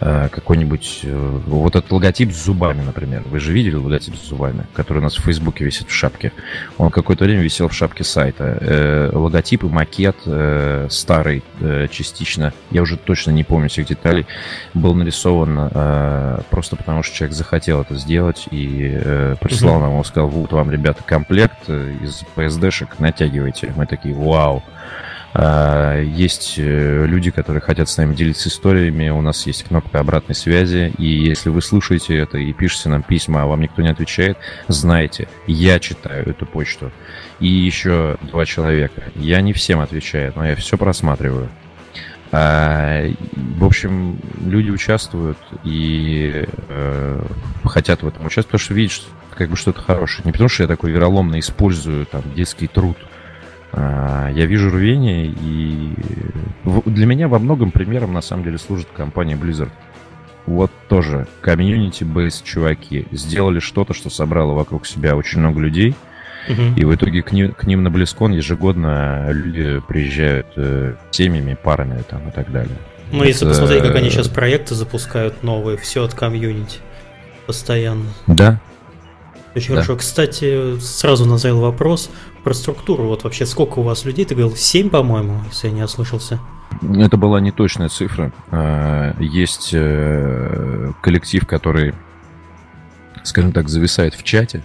э, какой-нибудь... Э, вот этот логотип с зубами, например. Вы же видели логотип с зубами, который у нас в Фейсбуке висит в шапке? Он какое-то время висел в шапке сайта. Э, логотип и макет э, старый э, частично, я уже точно не помню всех деталей, был нарисован э, просто потому, что человек захотел это сделать и э, прислал нам, он сказал, вот вам, ребята, комплект из PSD-шек, натягивайте. Мы такие, вау. А, есть э, люди, которые хотят с нами делиться историями. У нас есть кнопка обратной связи. И если вы слушаете это и пишете нам письма, а вам никто не отвечает, знайте, я читаю эту почту. И еще два человека. Я не всем отвечаю, но я все просматриваю. А, в общем, люди участвуют и э, хотят в этом участвовать, потому что видят, что как бы что-то хорошее. Не потому, что я такой вероломно использую там детский труд. А, я вижу рвение, и для меня во многом примером на самом деле служит компания Blizzard. Вот тоже community-based чуваки сделали что-то, что собрало вокруг себя очень много людей. Uh-huh. И в итоге к ним, к ним на BlizzCon ежегодно люди приезжают э, семьями, парами там, и так далее. Ну, Это... если посмотреть, как они сейчас проекты запускают новые, все от community. Постоянно. Да, Очень да. хорошо. Кстати, сразу назрел вопрос про структуру. Вот вообще сколько у вас людей? Ты говорил 7, по-моему, если я не ослышался. Это была не точная цифра. А, есть э, коллектив, который, скажем так, зависает в чате.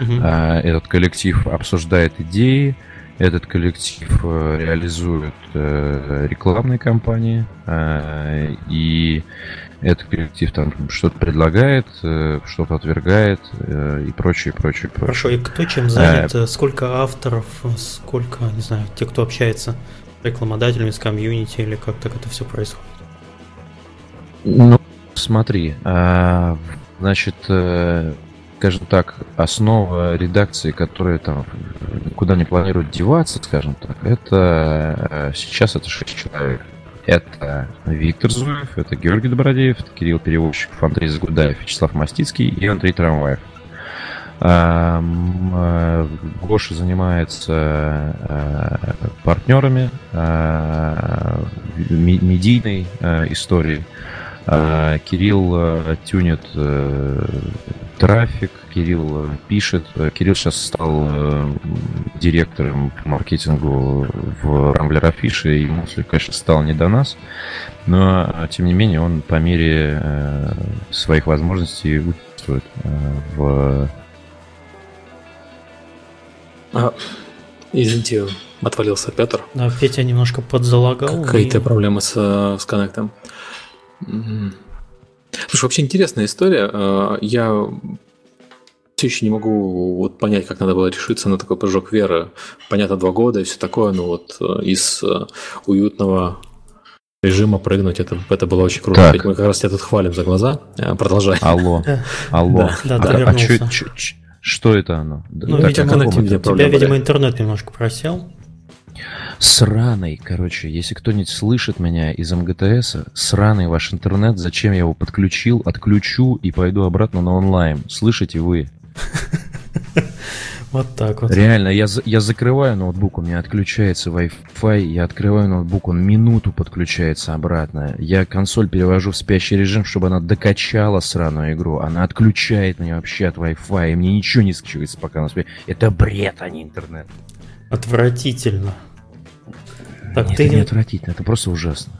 Угу. Этот коллектив обсуждает идеи, этот коллектив э, реализует э, рекламные кампании, и этот коллектив там что-то предлагает, что-то отвергает и прочее, прочее, прочее. Хорошо, и кто чем занят? Сколько авторов, сколько, не знаю, те, кто общается? рекламодателями, с комьюнити или как так это все происходит? Ну, смотри, а, значит, э, скажем так, основа редакции, которая там куда не планируют деваться, скажем так, это э, сейчас это 6 человек. Это Виктор Зуев, это Георгий Добродеев, это Кирилл Переводчик, Андрей Загудаев, Вячеслав Мастицкий и Андрей Трамваев. Э, Гоша занимается э, партнерами э, медийной историей. Кирилл тюнит трафик, Кирилл пишет. Кирилл сейчас стал директором по маркетингу в Рамблер Афише, и ему, конечно, стал не до нас, но, тем не менее, он по мере своих возможностей участвует в а, извините, отвалился Петр. Да, Петя немножко подзалагал. Какие-то и... проблемы с, с коннектом. Слушай, вообще интересная история. А, я все еще не могу вот понять, как надо было решиться на такой прыжок веры. Понятно, два года и все такое, но вот э, из э, уютного режима прыгнуть, это, это было очень круто. Так. Мы как раз тебя тут хвалим за глаза. Э, продолжай. Алло, алло. Да, да, а, а чё, чё, что это оно? Ну, так, видимо, а тебя, видимо, интернет немножко просел. Сраный, короче, если кто-нибудь слышит меня из МГТС, сраный ваш интернет, зачем я его подключил, отключу и пойду обратно на онлайн. Слышите вы? Вот так вот. Реально, я, я закрываю ноутбук, у меня отключается Wi-Fi, я открываю ноутбук, он минуту подключается обратно. Я консоль перевожу в спящий режим, чтобы она докачала сраную игру. Она отключает меня вообще от Wi-Fi, и мне ничего не скачивается, пока она спит. Это бред, а не интернет. Отвратительно. Так, Нет, ты... это не отвратительно, это просто ужасно.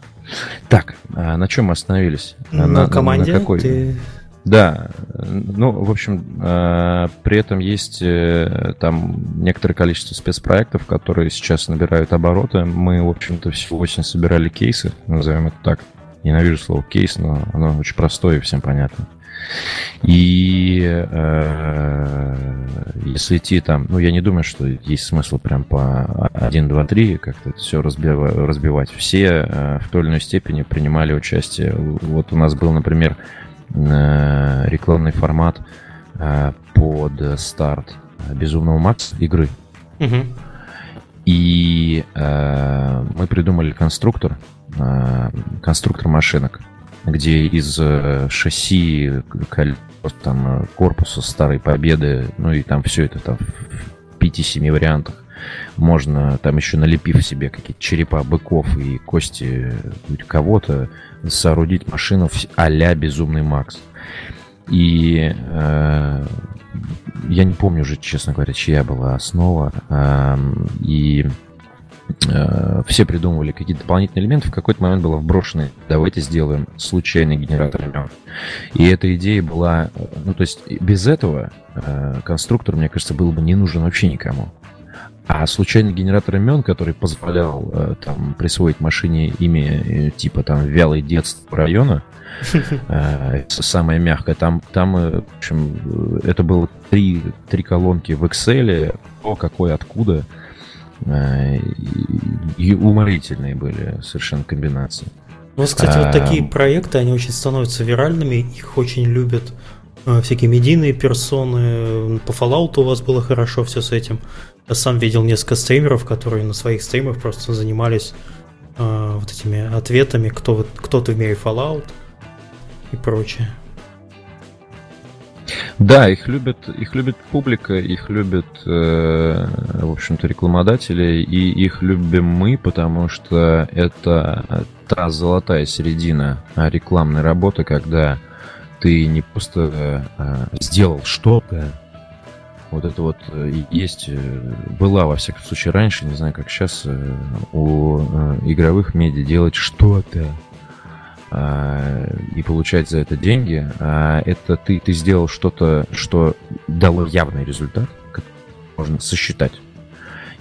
Так, а на чем мы остановились? На, на команде. На какой? Ты да, ну, в общем, э, при этом есть э, там некоторое количество спецпроектов, которые сейчас набирают обороты. Мы, в общем-то, всю осень собирали кейсы, назовем это так. Ненавижу слово кейс, но оно очень простое и всем понятно. И э, если идти там, ну, я не думаю, что есть смысл прям по 1, 2, 3 как-то это все разбивать. разбивать. Все э, в той или иной степени принимали участие. Вот у нас был, например, Э, рекламный формат э, под старт Безумного Макс игры. Угу. И э, мы придумали конструктор, э, конструктор машинок, где из э, шасси, там, корпуса Старой Победы, ну и там все это там в 5-7 вариантах, можно там еще налепив себе какие-то черепа быков и кости кого-то, соорудить машину а-ля Безумный Макс. И э, я не помню уже, честно говоря, чья была основа. Э, и э, все придумывали какие-то дополнительные элементы. В какой-то момент было вброшено, давайте сделаем случайный генератор имен. И эта идея была, ну то есть без этого э, конструктор, мне кажется, был бы не нужен вообще никому. А случайный генератор имен, который позволял э, там присвоить машине имя э, типа там вялый детство района, э, самое мягкое, там, там э, в общем, это было три, три колонки в Excel, кто, какой, откуда. Э, и, уморительные были совершенно комбинации. У вас, кстати, а, вот такие проекты, они очень становятся виральными, их очень любят э, всякие медийные персоны. По Fallout у вас было хорошо все с этим. Я сам видел несколько стримеров, которые на своих стримах просто занимались э, вот этими ответами, кто, кто ты в мире Fallout и прочее. Да, их любят, их любит публика, их любят, э, в общем-то, рекламодатели, и их любим мы, потому что это та золотая середина рекламной работы, когда ты не просто э, сделал что-то, Вот это вот э, есть, э, была во всяком случае раньше, не знаю, как сейчас, э, у игровых медиа делать что-то и получать за это деньги. А это ты, ты сделал что-то, что дало явный результат, можно сосчитать.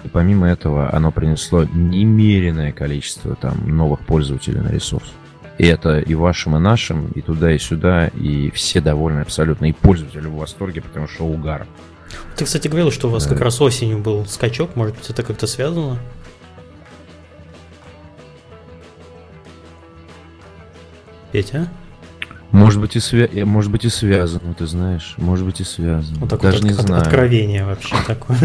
И помимо этого оно принесло немеренное количество там новых пользователей на ресурс. И это и вашим, и нашим, и туда, и сюда, и все довольны абсолютно, и пользователи в восторге, потому что угар. Ты, кстати, говорил, что у вас да. как раз осенью был скачок, может быть, это как-то связано? Петя? Может быть и свя... может быть и связано, ты знаешь, может быть и связано. Вот такое Даже от, не от, знаю. Откровение вообще такое.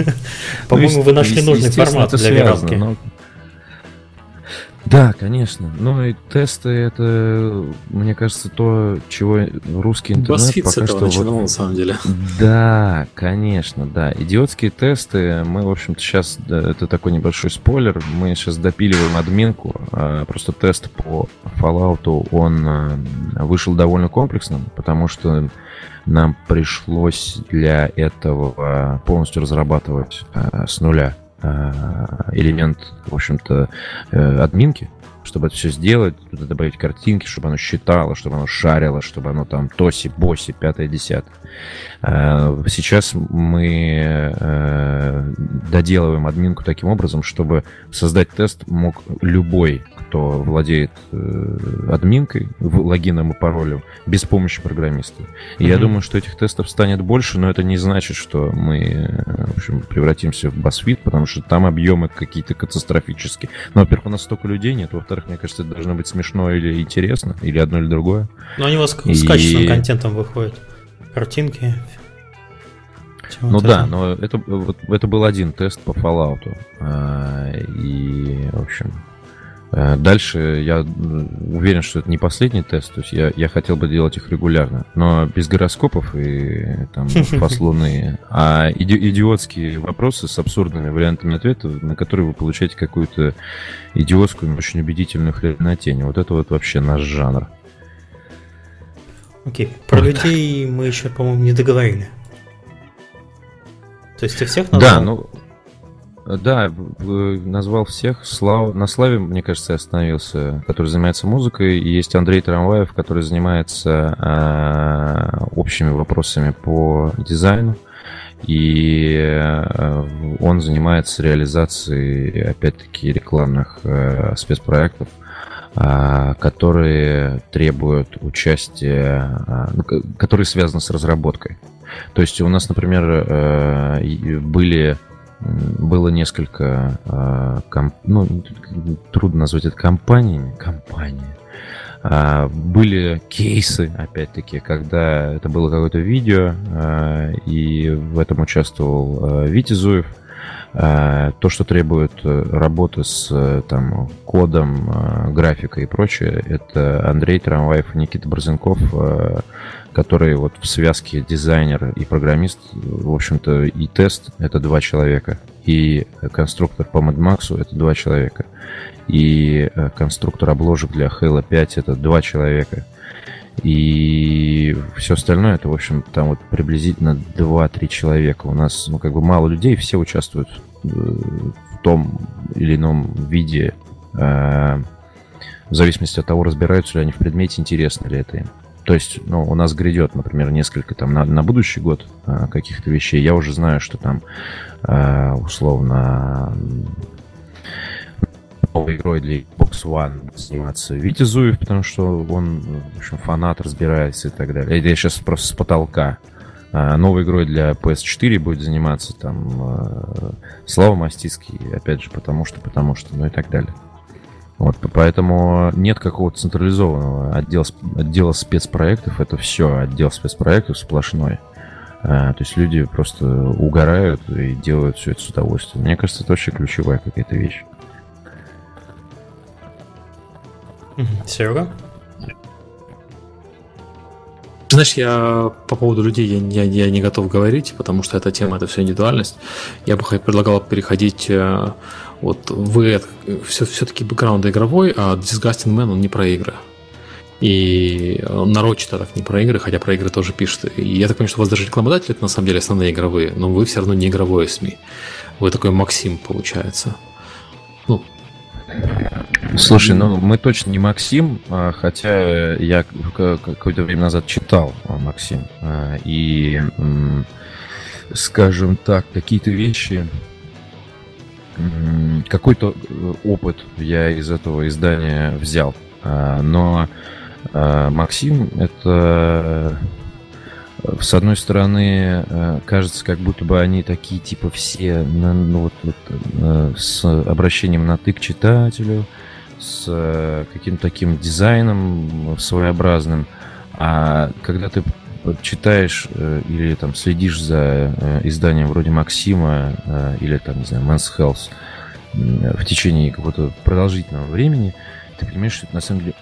По-моему, вы нашли нужный формат для связано, да, конечно. Ну и тесты это, мне кажется, то, чего русский интернет BuzzFeed пока что... начинал, вот... на самом деле. Да, конечно, да. Идиотские тесты, мы, в общем-то, сейчас, это такой небольшой спойлер, мы сейчас допиливаем админку, а, просто тест по Fallout, он а, вышел довольно комплексным, потому что нам пришлось для этого полностью разрабатывать а, с нуля элемент, в общем-то, э, админки, чтобы это все сделать, туда добавить картинки, чтобы оно считало, чтобы оно шарило, чтобы оно там тоси, боси, пятое, десятое. Э, сейчас мы доделываем админку таким образом, чтобы создать тест мог любой кто владеет э, админкой, логином и паролем, без помощи программиста. И mm-hmm. я думаю, что этих тестов станет больше, но это не значит, что мы э, в общем, превратимся в BuzzFeed, потому что там объемы какие-то катастрофические. Но, во-первых, у нас столько людей нет, во-вторых, мне кажется, это должно быть смешно или интересно, или одно или другое. Но они у вас и... с качественным контентом выходят. Картинки, ну да, но это, вот, это был один тест по Fallout. А, и, в общем, дальше я уверен, что это не последний тест, то есть я, я хотел бы делать их регулярно, но без гороскопов и там послонные, а иди, идиотские вопросы с абсурдными вариантами ответа, на которые вы получаете какую-то идиотскую, но очень убедительную хренотень. Вот это вот вообще наш жанр. Окей, про вот людей мы еще, по-моему, не договорили. То есть ты всех назвал? Да, ну... Да, назвал всех. Слав... На Славе, мне кажется, я остановился, который занимается музыкой. Есть Андрей Трамваев, который занимается э, общими вопросами по дизайну. И э, он занимается реализацией, опять-таки, рекламных э, спецпроектов, э, которые требуют участия, ну, которые связаны с разработкой. То есть у нас, например, э, были было несколько, э, комп... ну, трудно назвать это компаниями, компании. А, были кейсы, опять-таки, когда это было какое-то видео, а, и в этом участвовал а, Витя Зуев. То, что требует работы с там, кодом, графикой и прочее, это Андрей Трамваев и Никита Борзенков, который вот в связке дизайнер и программист, в общем-то, и тест — это два человека, и конструктор по Mad Max — это два человека, и э, конструктор обложек для Halo 5 — это два человека, и все остальное, это, в общем, там вот приблизительно 2-3 человека. У нас, ну, как бы мало людей, все участвуют э, в том или ином виде, э, в зависимости от того, разбираются ли они в предмете, интересно ли это им. То есть, ну, у нас грядет, например, несколько там на, на будущий год э, каких-то вещей. Я уже знаю, что там э, условно новой игрой для Xbox One заниматься Витя Зуев, потому что он, в общем, фанат, разбирается и так далее. Я сейчас просто с потолка. А новой игрой для PS4 будет заниматься там э, Слава Мастицкий, опять же, потому что, потому что, ну и так далее. Вот, поэтому нет какого-то централизованного отдела, отдела спецпроектов, это все отдел спецпроектов сплошной. А, то есть люди просто угорают и делают все это с удовольствием. Мне кажется, это вообще ключевая какая-то вещь. Серега? Знаешь, я по поводу людей я, я, я не готов говорить, потому что эта тема это все индивидуальность. Я бы предлагал переходить э, вот вы все, все-таки бэкграунд игровой, а Disgusting Man он не про игры. И нарочито так не про игры, хотя про игры тоже пишет. И я так понимаю, что у вас даже рекламодатели это на самом деле основные игровые, но вы все равно не игровое СМИ. Вы такой Максим, получается. Ну, Слушай, ну мы точно не Максим, а, хотя я какое-то время назад читал Максим. А, и, скажем так, какие-то вещи, какой-то э, опыт я из этого издания взял. А, но Максим это с одной стороны, э, кажется, как будто бы они такие, типа, все ну, вот, вот, э, с обращением на ты к читателю, с э, каким-то таким дизайном своеобразным. А когда ты читаешь или там следишь за изданием вроде Максима или там, не знаю, Men's Health в течение какого-то продолжительного времени, ты понимаешь, что это на самом деле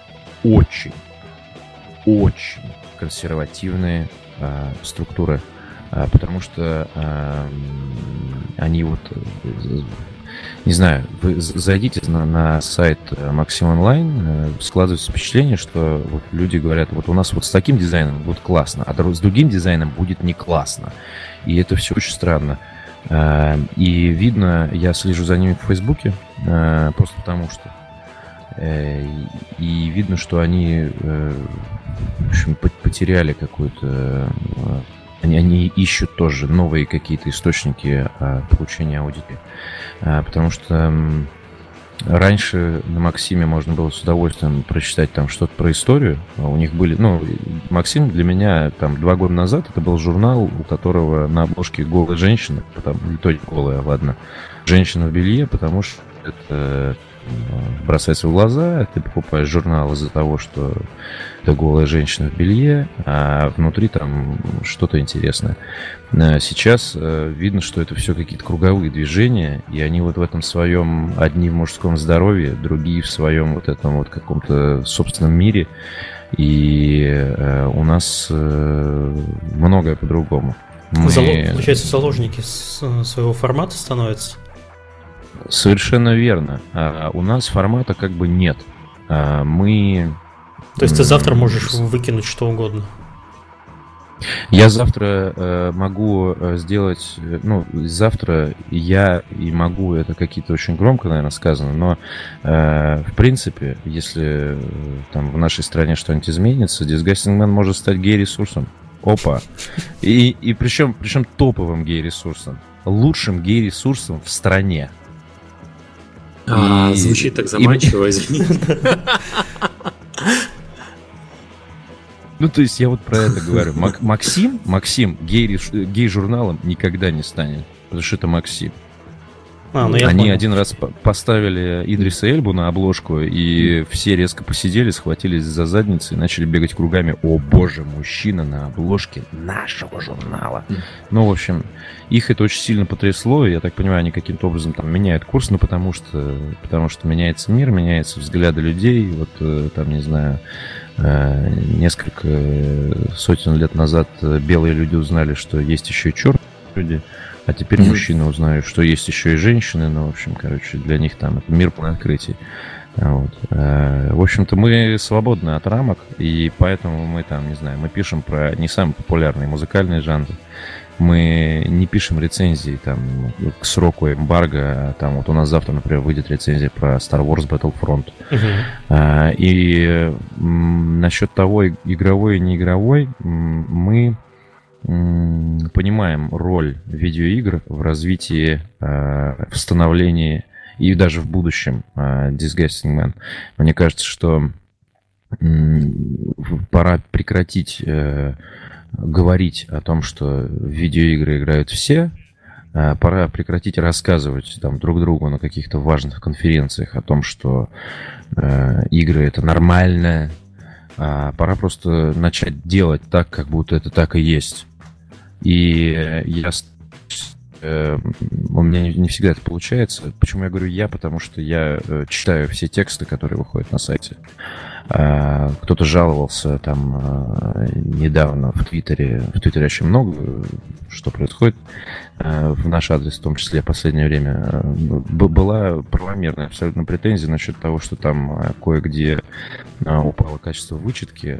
очень, очень консервативные э, структуры, э, потому что э, они вот, э, не знаю, вы зайдите на, на сайт Maxim Online, э, складывается впечатление, что вот люди говорят, вот у нас вот с таким дизайном будет классно, а с другим дизайном будет не классно. И это все очень странно. Э, и видно, я слежу за ними в Фейсбуке, э, просто потому что и видно, что они в общем, потеряли какую-то... Они, они ищут тоже новые какие-то источники а, получения аудитории. А, потому что раньше на Максиме можно было с удовольствием прочитать там что-то про историю. А у них были... Ну, Максим для меня там два года назад это был журнал, у которого на обложке голая женщина, потому, не то голая, ладно, женщина в белье, потому что это бросается в глаза, ты покупаешь журнал из-за того, что это голая женщина в белье, а внутри там что-то интересное. А сейчас э, видно, что это все какие-то круговые движения, и они вот в этом своем, одни в мужском здоровье, другие в своем вот этом вот каком-то собственном мире, и э, у нас э, многое по-другому. Мы... Залог, получается, заложники своего формата становятся? Совершенно верно. А у нас формата как бы нет. А мы... То есть ты завтра можешь выкинуть что угодно? Я завтра э, могу э, сделать, э, ну, завтра я и могу, это какие-то очень громко, наверное, сказано, но э, в принципе, если э, там в нашей стране что-нибудь изменится, Disgusting Man может стать гей-ресурсом. Опа. И, и причем, причем топовым гей-ресурсом. Лучшим гей-ресурсом в стране. А, и... Звучит так заманчиво, и... извините. Ну, то есть я вот про это говорю. Максим, Максим гей, гей-журналом никогда не станет, потому что это Максим. А, ну Они понял. один раз поставили Идриса Эльбу на обложку, и все резко посидели, схватились за задницы и начали бегать кругами. О боже, мужчина на обложке нашего журнала. Ну, в общем, их это очень сильно потрясло, и я так понимаю, они каким-то образом там меняют курс, ну, потому что, потому что меняется мир, меняются взгляды людей, вот э, там, не знаю, несколько сотен лет назад белые люди узнали, что есть еще и черные люди, а теперь mm-hmm. мужчины узнают, что есть еще и женщины. Ну, в общем, короче, для них там это мир полный открытий. Вот. Э, в общем-то, мы свободны от рамок, и поэтому мы там, не знаю, мы пишем про не самые популярные музыкальные жанры. Мы не пишем рецензии там к сроку эмбарго. Там вот у нас завтра, например, выйдет рецензия про Star Wars Battlefront. Uh-huh. И насчет того, игровой и неигровой, мы понимаем роль видеоигр в развитии, э, в становлении и даже в будущем э, Disgusting Man. Мне кажется, что пора прекратить э, говорить о том, что видеоигры играют все, пора прекратить рассказывать там, друг другу на каких-то важных конференциях о том, что э, игры это нормально. А пора просто начать делать так, как будто это так и есть. И я э, у меня не, не всегда это получается. Почему я говорю я? Потому что я э, читаю все тексты, которые выходят на сайте. Э, кто-то жаловался там э, недавно в Твиттере. В Твиттере очень много что происходит э, в наш адрес, в том числе в последнее время. Была правомерная абсолютно претензия насчет того, что там кое-где упало качество вычетки.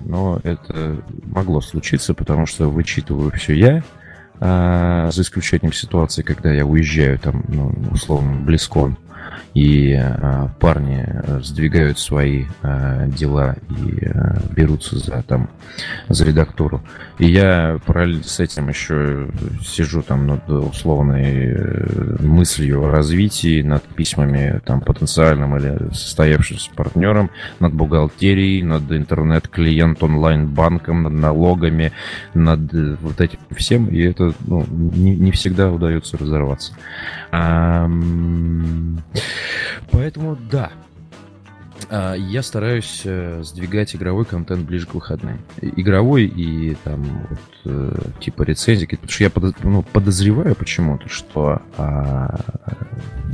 Но это могло случиться, потому что вычитываю все я, а, за исключением ситуации, когда я уезжаю там, ну, условно, близко, и а, парни э, сдвигают свои а, дела и а, берутся за там за редактуру. И я параллельно с этим еще сижу там над условной э, мыслью о развитии, над письмами там потенциальным или состоявшимся партнером, над бухгалтерией, над интернет-клиент онлайн-банком, над налогами, над э, вот этим всем, и это ну, не, не всегда удается разорваться. А, Поэтому да, а, я стараюсь э, сдвигать игровой контент ближе к выходным. Игровой и там вот, э, типа рецензии, потому что я ну, подозреваю почему-то, что а,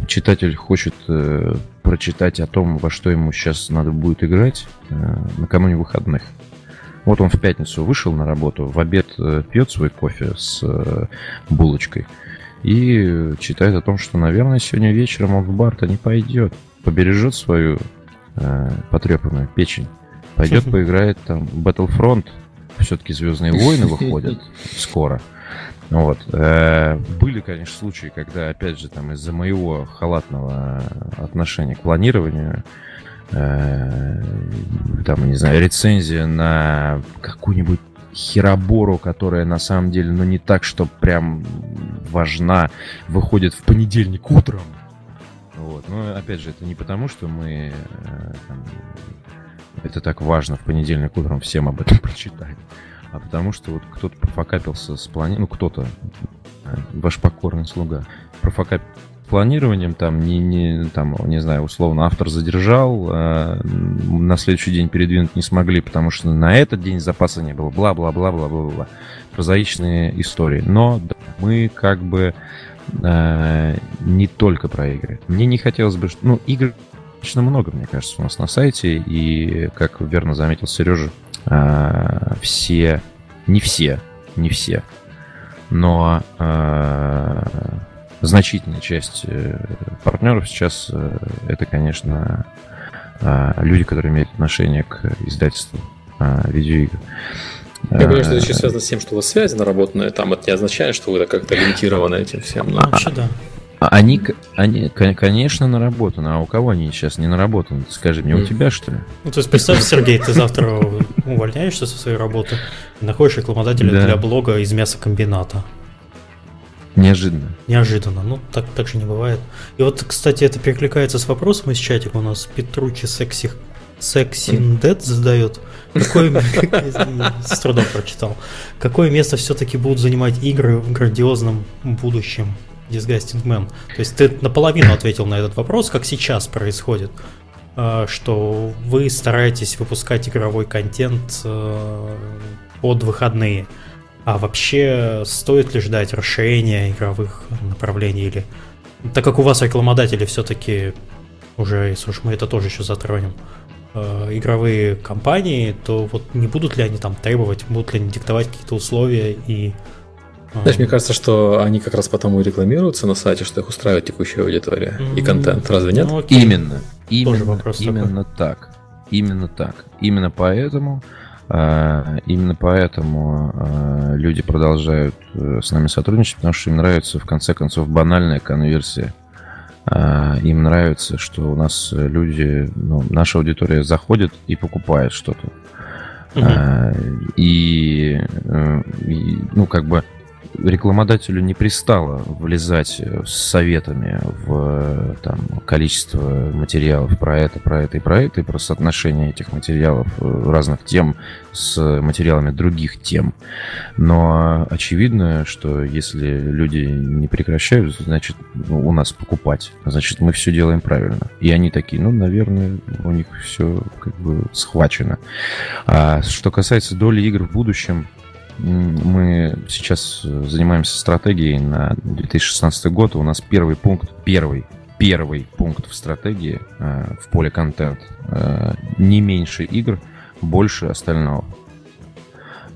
читатель хочет э, прочитать о том, во что ему сейчас надо будет играть накануне выходных. Вот он в пятницу вышел на работу, в обед пьет свой кофе с булочкой и читает о том, что, наверное, сегодня вечером он в бар-то не пойдет, побережет свою э, потрепанную печень, пойдет поиграет там Battlefront, все-таки Звездные войны выходят скоро. Вот. Э, были, конечно, случаи, когда, опять же, там из-за моего халатного отношения к планированию э, там, не знаю, рецензия на какую-нибудь херобору, которая на самом деле, ну, не так, что прям важна, выходит в понедельник утром. Вот. Но, опять же, это не потому, что мы... Э, там, это так важно в понедельник утром всем об этом прочитать, а потому что вот кто-то профокапился с плани... Ну, кто-то, э, ваш покорный слуга, профокапился планированием, там, не, не, там, не знаю, условно, автор задержал, э, на следующий день передвинуть не смогли, потому что на этот день запаса не было, бла-бла-бла-бла-бла-бла. Прозаичные истории. Но да, мы как бы э, не только про игры. Мне не хотелось бы... Ну, игр достаточно много, мне кажется, у нас на сайте, и, как верно заметил Сережа, э, все, не все, не все, но э, значительная часть э, партнеров сейчас э, это, конечно, э, люди, которые имеют отношение к издательству видеоигр. Я понимаю, что это еще связано с тем, что у вас связи наработанные там, это не означает, что вы как-то лимитированы этим всем. Но... Вообще, да. А они, они, конечно, наработаны. А у кого они сейчас не наработаны? Скажи мне, у тебя что ли? Ну, то есть, представь, Сергей, ты завтра увольняешься со своей работы, находишь рекламодателя да. для блога из мясокомбината. Неожиданно. Неожиданно. Ну, так, так же не бывает. И вот, кстати, это перекликается с вопросом из чатика у нас. Петручи Секси Сексиндет задает. Какое, с трудом прочитал. Какое место все-таки будут занимать игры в грандиозном будущем? Disgusting Man. То есть ты наполовину ответил на этот вопрос, как сейчас происходит, а, что вы стараетесь выпускать игровой контент э, под выходные. А вообще, стоит ли ждать расширения игровых направлений или... Так как у вас рекламодатели все-таки уже, если уж мы это тоже еще затронем, э, игровые компании, то вот не будут ли они там требовать, будут ли они диктовать какие-то условия и... Э, Знаешь, мне кажется, что они как раз потому и рекламируются на сайте, что их устраивает текущая аудитория mm-hmm. и контент. Разве нет? Ну, именно. Именно, именно такой. так. Именно так. Именно поэтому именно поэтому а, люди продолжают э, с нами сотрудничать, потому что им нравится, в конце концов, банальная конверсия. А, им нравится, что у нас люди, ну, наша аудитория заходит и покупает что-то. Угу. И, э, и, ну, как бы рекламодателю не пристало влезать с советами в там, количество материалов про это, про это и про это, и про соотношение этих материалов э, разных тем с материалами других тем. Но очевидно, что если люди не прекращают, значит, ну, у нас покупать, значит, мы все делаем правильно. И они такие, ну, наверное, у них все как бы схвачено. А что касается доли игр в будущем, мы сейчас занимаемся стратегией на 2016 год. У нас первый пункт, первый, первый пункт в стратегии э, в поле контент. Э, не меньше игр, больше остального.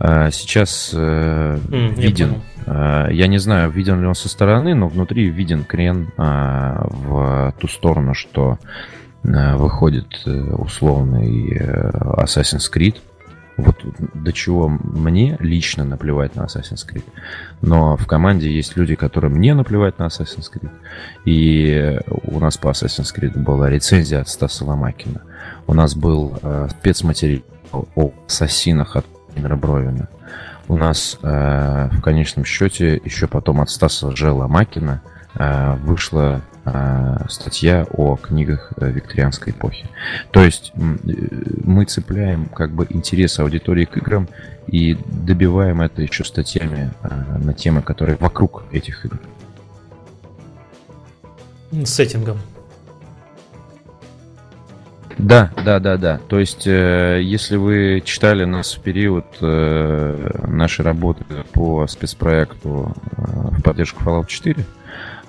Э, сейчас э, mm, виден, я, э, я не знаю, виден ли он со стороны, но внутри виден крен э, в ту сторону, что э, выходит э, условный э, Assassin's Creed вот до чего мне лично наплевать на Assassin's Creed. Но в команде есть люди, которым не наплевать на Assassin's Creed. И у нас по Assassin's Creed была рецензия от Стаса Ломакина. У нас был э, спецматериал о ассасинах от Владимира Бровина. У нас э, в конечном счете еще потом от Стаса Ж. Ломакина э, вышла статья о книгах э, викторианской эпохи. То есть э, мы цепляем как бы интерес аудитории к играм и добиваем это еще статьями на темы, которые вокруг этих игр. Сеттингом. Да, да, да, да. То есть, э, если вы читали нас в период э, нашей работы по спецпроекту э, в поддержку Fallout 4, а,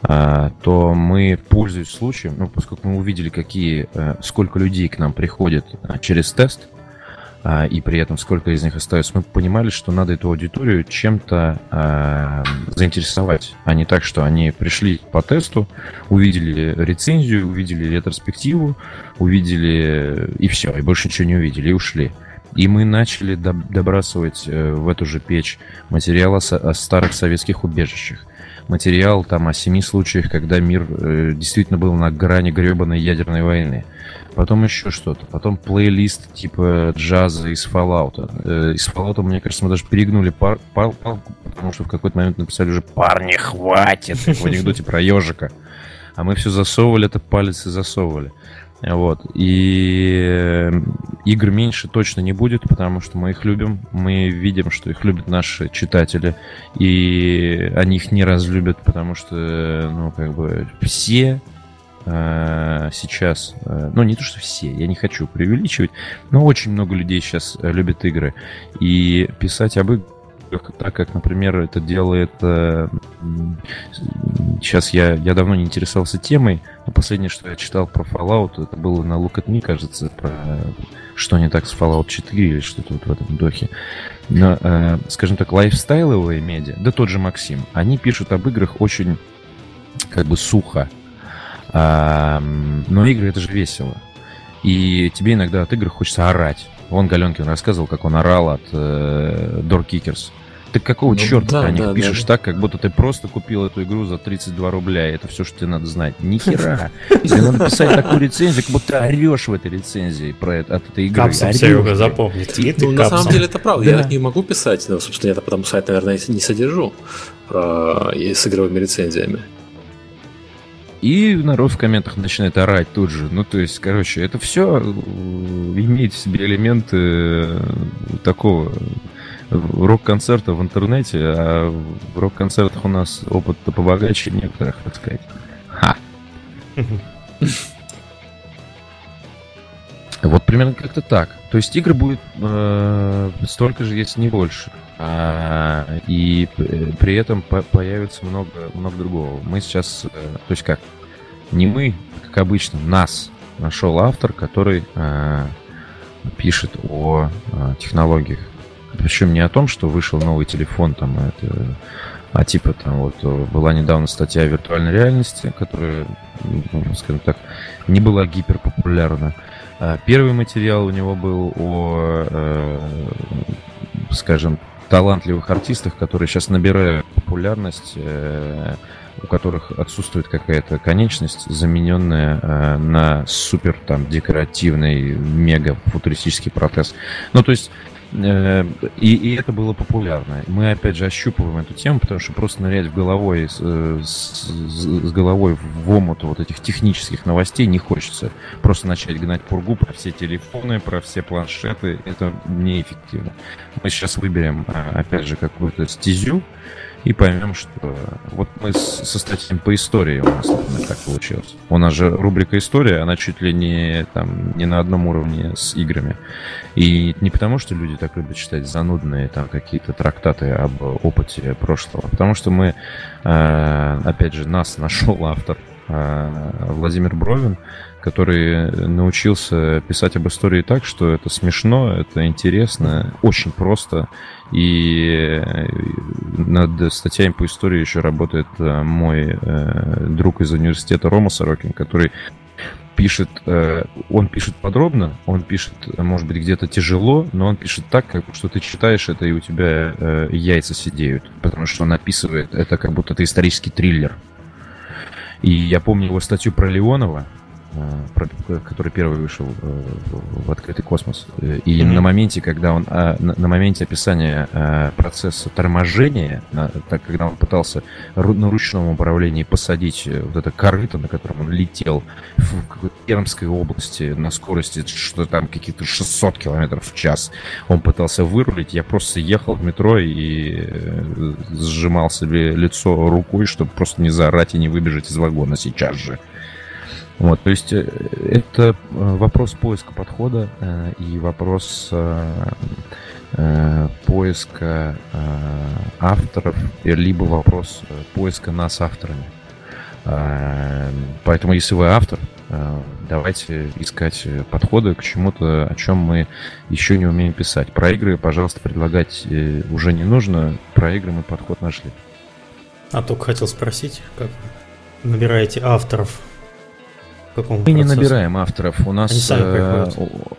то мы, пользуясь случаем, ну, поскольку мы увидели, какие, э, сколько людей к нам приходит а, через тест, а, и при этом сколько из них остается, мы понимали, что надо эту аудиторию чем-то заинтересовать, а не так, что они пришли по тесту, увидели рецензию, увидели ретроспективу, увидели и все, и больше ничего не увидели, и ушли. И мы начали добрасывать э, в эту же печь материалы о старых советских убежищах материал там о семи случаях, когда мир э, действительно был на грани гребаной ядерной войны. Потом еще что-то. Потом плейлист типа джаза из Fallout. Э, из Fallout, мне кажется, мы даже перегнули пар, пар, палку, потому что в какой-то момент написали уже «Парни, хватит!» в анекдоте про ежика. А мы все засовывали, это палец и засовывали. Вот. И э, игр меньше точно не будет, потому что мы их любим. Мы видим, что их любят наши читатели. И они их не разлюбят, потому что, ну, как бы, все э, сейчас, э, ну не то что все, я не хочу преувеличивать, но очень много людей сейчас э, любят игры. И писать об играх так как, например, это делает... Э, сейчас я, я давно не интересовался темой, но последнее, что я читал про Fallout, это было на Look at Me, кажется, про что не так с Fallout 4 или что-то вот в этом духе. Но, э, скажем так, лайфстайловые медиа, да тот же Максим, они пишут об играх очень как бы сухо. А, но игры это же весело. И тебе иногда от игр хочется орать. Вон Галенкин рассказывал, как он орал от э, Door Kickers. Ты какого ну, черта да, о них да, пишешь да, так, как будто ты просто купил эту игру за 32 рубля, и это все, что тебе надо знать. Ни хера. Тебе надо писать такую рецензию, как будто орешь в этой рецензии про это, от этой игры. Капсом Серега запомнит. Ну, на самом деле это правда. Я не могу писать, но, собственно, я потому сайт, наверное, не содержу про... с игровыми рецензиями. И народ в комментах начинает орать тут же. Ну, то есть, короче, это все э, имеет в себе элементы э, такого рок-концерта в интернете, а в рок-концертах у нас опыт-то побогаче некоторых, так сказать. Ха! Вот примерно как-то так. То есть игр будет э, столько же, если не больше. А, и при этом по появится много, много другого. Мы сейчас, э, то есть как, не мы, как обычно, нас нашел автор, который э, пишет о э, технологиях. Причем не о том, что вышел новый телефон, там, это, а типа там вот была недавно статья о виртуальной реальности, которая, ну, скажем так, не была гиперпопулярна. А первый материал у него был о, э, скажем, талантливых артистах, которые сейчас набирают популярность, э, у которых отсутствует какая-то конечность, замененная э, на супер там декоративный, мега футуристический протез. Ну, то есть и, и это было популярно. Мы опять же ощупываем эту тему, потому что просто нырять в головой, с, э, с, с головой в омут вот этих технических новостей не хочется. Просто начать гнать пургу про все телефоны, про все планшеты. Это неэффективно. Мы сейчас выберем, а, опять же, какую-то стезю, и поймем, что вот мы со статьями по истории у нас, например, так получилось. У нас же рубрика «История», она чуть ли не, там, не на одном уровне с играми. И не потому, что люди так любят читать занудные там какие-то трактаты об опыте прошлого, а потому что мы, э, опять же, нас нашел автор э, Владимир Бровин, который научился писать об истории так, что это смешно, это интересно, очень просто. И над статьями по истории еще работает э, мой э, друг из университета Рома Сорокин, который пишет, э, он пишет подробно, он пишет, может быть, где-то тяжело, но он пишет так, как что ты читаешь это, и у тебя яйца сидеют, потому что он описывает это, как будто это исторический триллер. И я помню его статью про Леонова, Э, который первый вышел э, в открытый космос. И mm-hmm. на моменте, когда он, а, на моменте описания э, процесса торможения, так когда он пытался на ручном управлении посадить вот это корыто, на котором он летел в Пермской области на скорости, что там какие-то 600 километров в час, он пытался вырулить, я просто ехал в метро и сжимал себе лицо рукой, чтобы просто не заорать и не выбежать из вагона сейчас же. Вот, то есть э, это э, вопрос поиска подхода э, и вопрос поиска авторов, либо вопрос поиска нас авторами. Поэтому, если вы автор, давайте искать подходы к чему-то, о чем мы еще не умеем писать. Про игры, пожалуйста, предлагать уже не нужно. Про игры мы подход нашли. А только хотел спросить, как набираете авторов какому Мы процессу? не набираем авторов. У нас, э,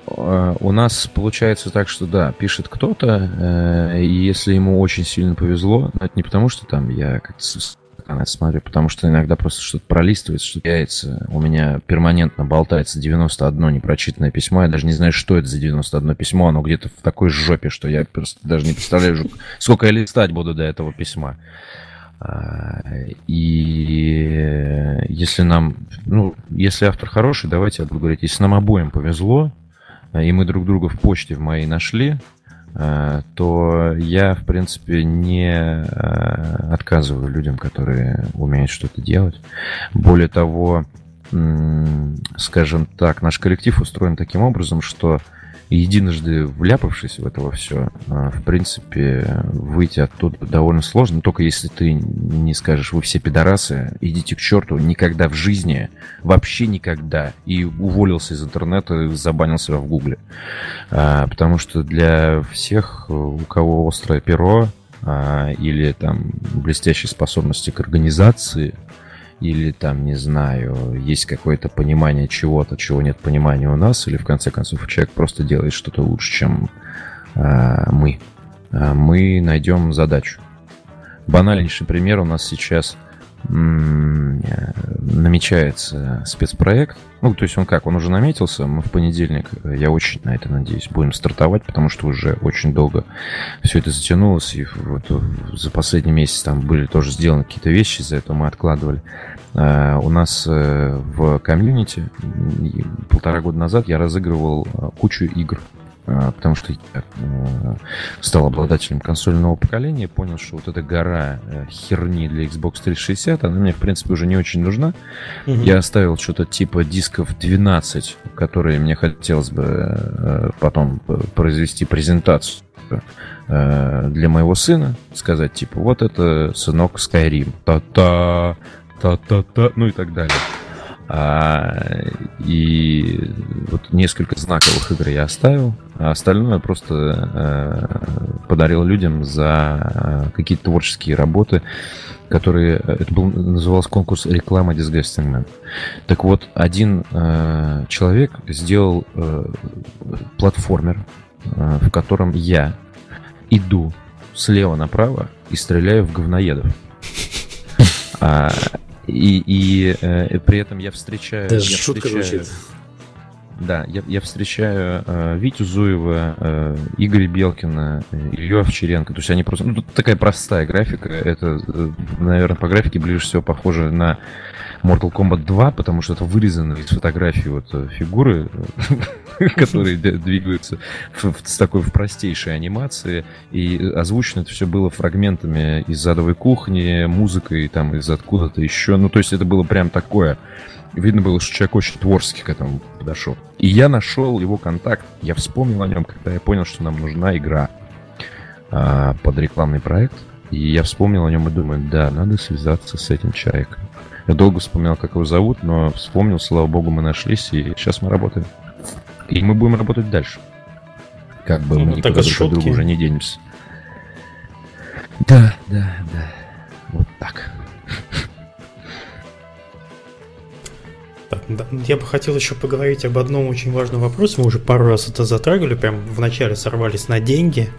э, у нас получается так, что да, пишет кто-то, э, и если ему очень сильно повезло, это не потому, что там я как-то смотрю, потому что иногда просто что-то пролистывается, что-то яйца. У меня перманентно болтается 91 непрочитанное письмо. Я даже не знаю, что это за 91 письмо. Оно где-то в такой жопе, что я просто даже не представляю, сколько я листать буду до этого письма. А, и если нам, ну, если автор хороший, давайте я буду говорить, если нам обоим повезло, а, и мы друг друга в почте в моей нашли, а, то я, в принципе, не отказываю людям, которые умеют что-то делать. Более того, скажем так, наш коллектив устроен таким образом, что единожды вляпавшись в это все, а, в принципе, выйти оттуда довольно сложно. Только если ты не скажешь, вы все пидорасы, идите к черту, никогда в жизни, вообще никогда. И уволился из интернета, забанил себя в гугле. А, потому что для всех, у кого острое перо, а, или там блестящие способности к организации, или там, не знаю, есть какое-то понимание чего-то, чего нет понимания у нас, или в конце концов человек просто делает что-то лучше, чем э, мы. Э, мы найдем задачу. Банальнейший пример у нас сейчас намечается спецпроект. Ну, то есть он как, он уже наметился, мы в понедельник, я очень на это надеюсь, будем стартовать, потому что уже очень долго все это затянулось, и вот за последний месяц там были тоже сделаны какие-то вещи, из-за этого мы откладывали. У нас в комьюнити полтора года назад я разыгрывал кучу игр потому что я э, стал обладателем консольного поколения, понял, что вот эта гора э, херни для Xbox 360, она мне, в принципе, уже не очень нужна. Угу. Я оставил что-то типа дисков 12, которые мне хотелось бы э, потом произвести презентацию для моего сына, сказать, типа, вот это сынок Skyrim, та-та, та-та-та, ну и так далее. А, и вот несколько знаковых игр я оставил, а остальное просто э, подарил людям за э, какие-то творческие работы, которые... Это был, назывался конкурс реклама Disgusting Man. Так вот, один э, человек сделал э, платформер, э, в котором я иду слева направо и стреляю в говноедов. А, и, и э, при этом я встречаю... Это я шутка встречаю... звучит. Да, я, я встречаю э, Витю Зуева, э, Игоря Белкина, э, Илью Овчаренко. То есть они просто... Ну, тут такая простая графика. Это, э, наверное, по графике ближе всего похоже на Mortal Kombat 2, потому что это вырезано из фотографии вот э, фигуры, которые двигаются с такой в простейшей анимации. И озвучено это все было фрагментами из задовой кухни, музыкой там из откуда-то еще. Ну, то есть это было прям такое видно было, что человек очень творчески к этому подошел. И я нашел его контакт, я вспомнил о нем, когда я понял, что нам нужна игра а, под рекламный проект. И я вспомнил о нем и думаю, да, надо связаться с этим человеком. Я долго вспоминал, как его зовут, но вспомнил, слава богу, мы нашлись, и сейчас мы работаем. И мы будем работать дальше. Как бы ну, мы никуда друг от друга уже не денемся. Да, да, да. Вот так. Так, да, я бы хотел еще поговорить об одном очень важном вопросе. Мы уже пару раз это затрагивали, прям вначале сорвались на деньги.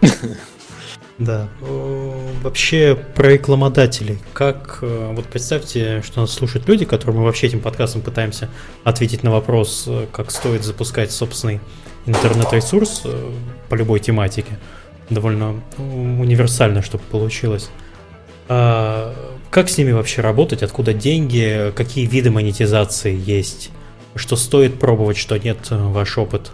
Да. Вообще про рекламодателей. Как, э, вот представьте, что нас слушают люди, которым мы вообще этим подкастом пытаемся ответить на вопрос, э, как стоит запускать собственный интернет-ресурс э, по любой тематике. Довольно универсально, чтобы получилось. А как с ними вообще работать? Откуда деньги? Какие виды монетизации есть? Что стоит пробовать, что нет? Ваш опыт?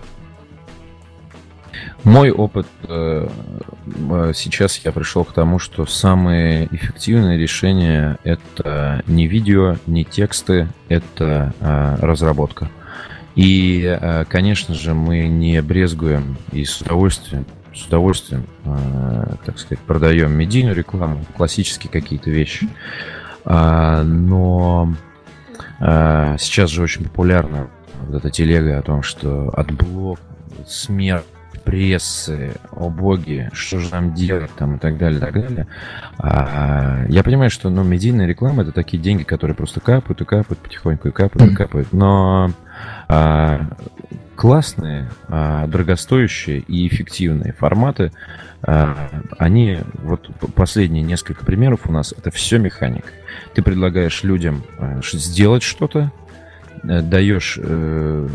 Мой опыт э, э, сейчас я пришел к тому, что самые эффективные решения это не видео, не тексты, это э, разработка. И, э, конечно же, мы не брезгуем и с удовольствием с удовольствием, э, так сказать, продаем медийную рекламу, классические какие-то вещи. А, но а, сейчас же очень популярна вот эта телега о том, что AdBlock, смерть, прессы, о боги, что же нам делать там и так далее, и так далее. А, я понимаю, что ну, медийная реклама это такие деньги, которые просто капают и капают потихоньку и капают и капают. Но а, классные, а, дорогостоящие и эффективные форматы, а, они, вот последние несколько примеров у нас, это все механика. Ты предлагаешь людям а, сделать что-то, э, даешь, э,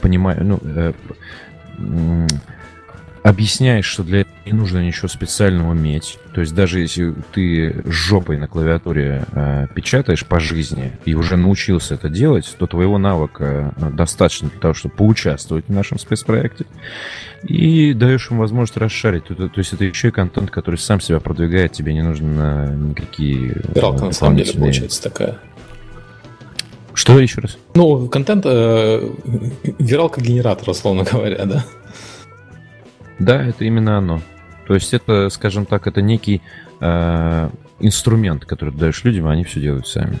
понимаю, ну, э, объясняешь, что для этого не нужно ничего специального уметь. То есть даже если ты жопой на клавиатуре э, печатаешь по жизни и уже научился это делать, то твоего навыка э, достаточно для того, чтобы поучаствовать в нашем спецпроекте. И даешь им возможность расшарить. То, то, то есть это еще и контент, который сам себя продвигает, тебе не нужно никакие... Виралка на самом деле получается такая. Что еще раз? Ну, контент, э, виралка генератор, условно говоря, да? Да, это именно оно. То есть это, скажем так, это некий э, инструмент, который ты даешь людям, а они все делают сами.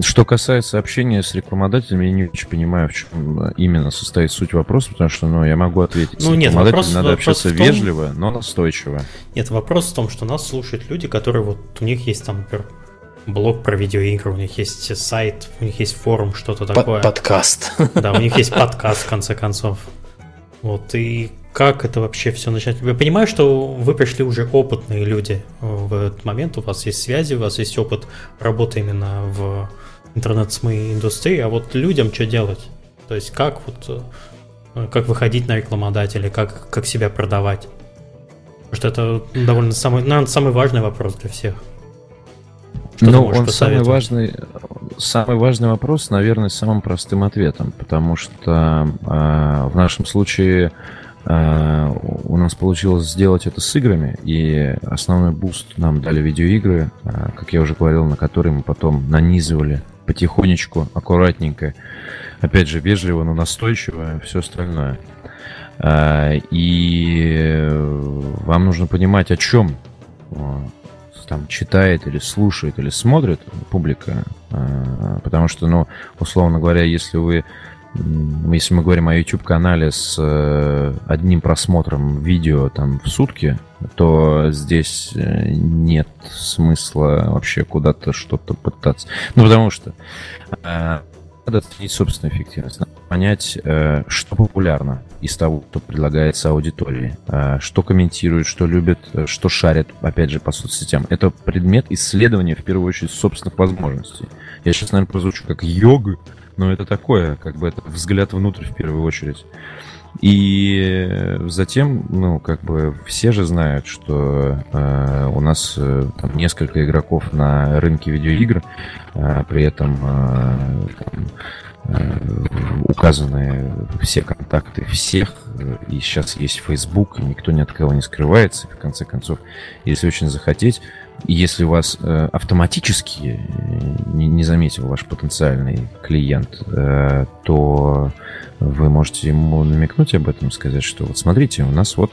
Что касается общения с рекламодателями, я не очень понимаю, в чем именно состоит суть вопроса, потому что, ну, я могу ответить. Ну, нет, вопрос, надо вопрос общаться том... вежливо, но настойчиво. Нет, вопрос в том, что нас слушают люди, которые вот у них есть там, например, блог про видеоигры, у них есть сайт, у них есть форум, что-то такое. Подкаст. Да, у них есть подкаст, в конце концов. Вот, и как это вообще все начать? Я понимаю, что вы пришли уже опытные люди в этот момент, у вас есть связи, у вас есть опыт работы именно в интернет-СМИ индустрии, а вот людям что делать? То есть как вот как выходить на рекламодателей, как, как себя продавать? Потому что это довольно самый, наверное, самый важный вопрос для всех. Что ну, он самый важный, самый важный вопрос, наверное, с самым простым ответом, потому что э, в нашем случае э, у нас получилось сделать это с играми, и основной boost нам дали видеоигры, э, как я уже говорил, на которые мы потом нанизывали потихонечку, аккуратненько, опять же, вежливо, но настойчиво, все остальное. И вам нужно понимать, о чем там читает или слушает или смотрит публика, а, потому что, ну, условно говоря, если вы если мы говорим о YouTube-канале с э, одним просмотром видео там в сутки, то здесь э, нет смысла вообще куда-то что-то пытаться. Ну, потому что э, надо оценить собственную эффективность. Понять, э, что популярно из того, что предлагается аудитории, э, что комментируют, что любят, э, что шарят, опять же, по соцсетям. Это предмет исследования, в первую очередь, собственных возможностей. Я сейчас, наверное, прозвучу как йога, но это такое, как бы это взгляд внутрь в первую очередь. И затем, ну, как бы все же знают, что э, у нас э, там несколько игроков на рынке видеоигр, э, при этом э, там, указаны все контакты всех, и сейчас есть Facebook, и никто ни от кого не скрывается. В конце концов, если очень захотеть, если вас э, автоматически не, не заметил ваш потенциальный клиент, э, то вы можете ему намекнуть об этом, сказать, что вот смотрите, у нас вот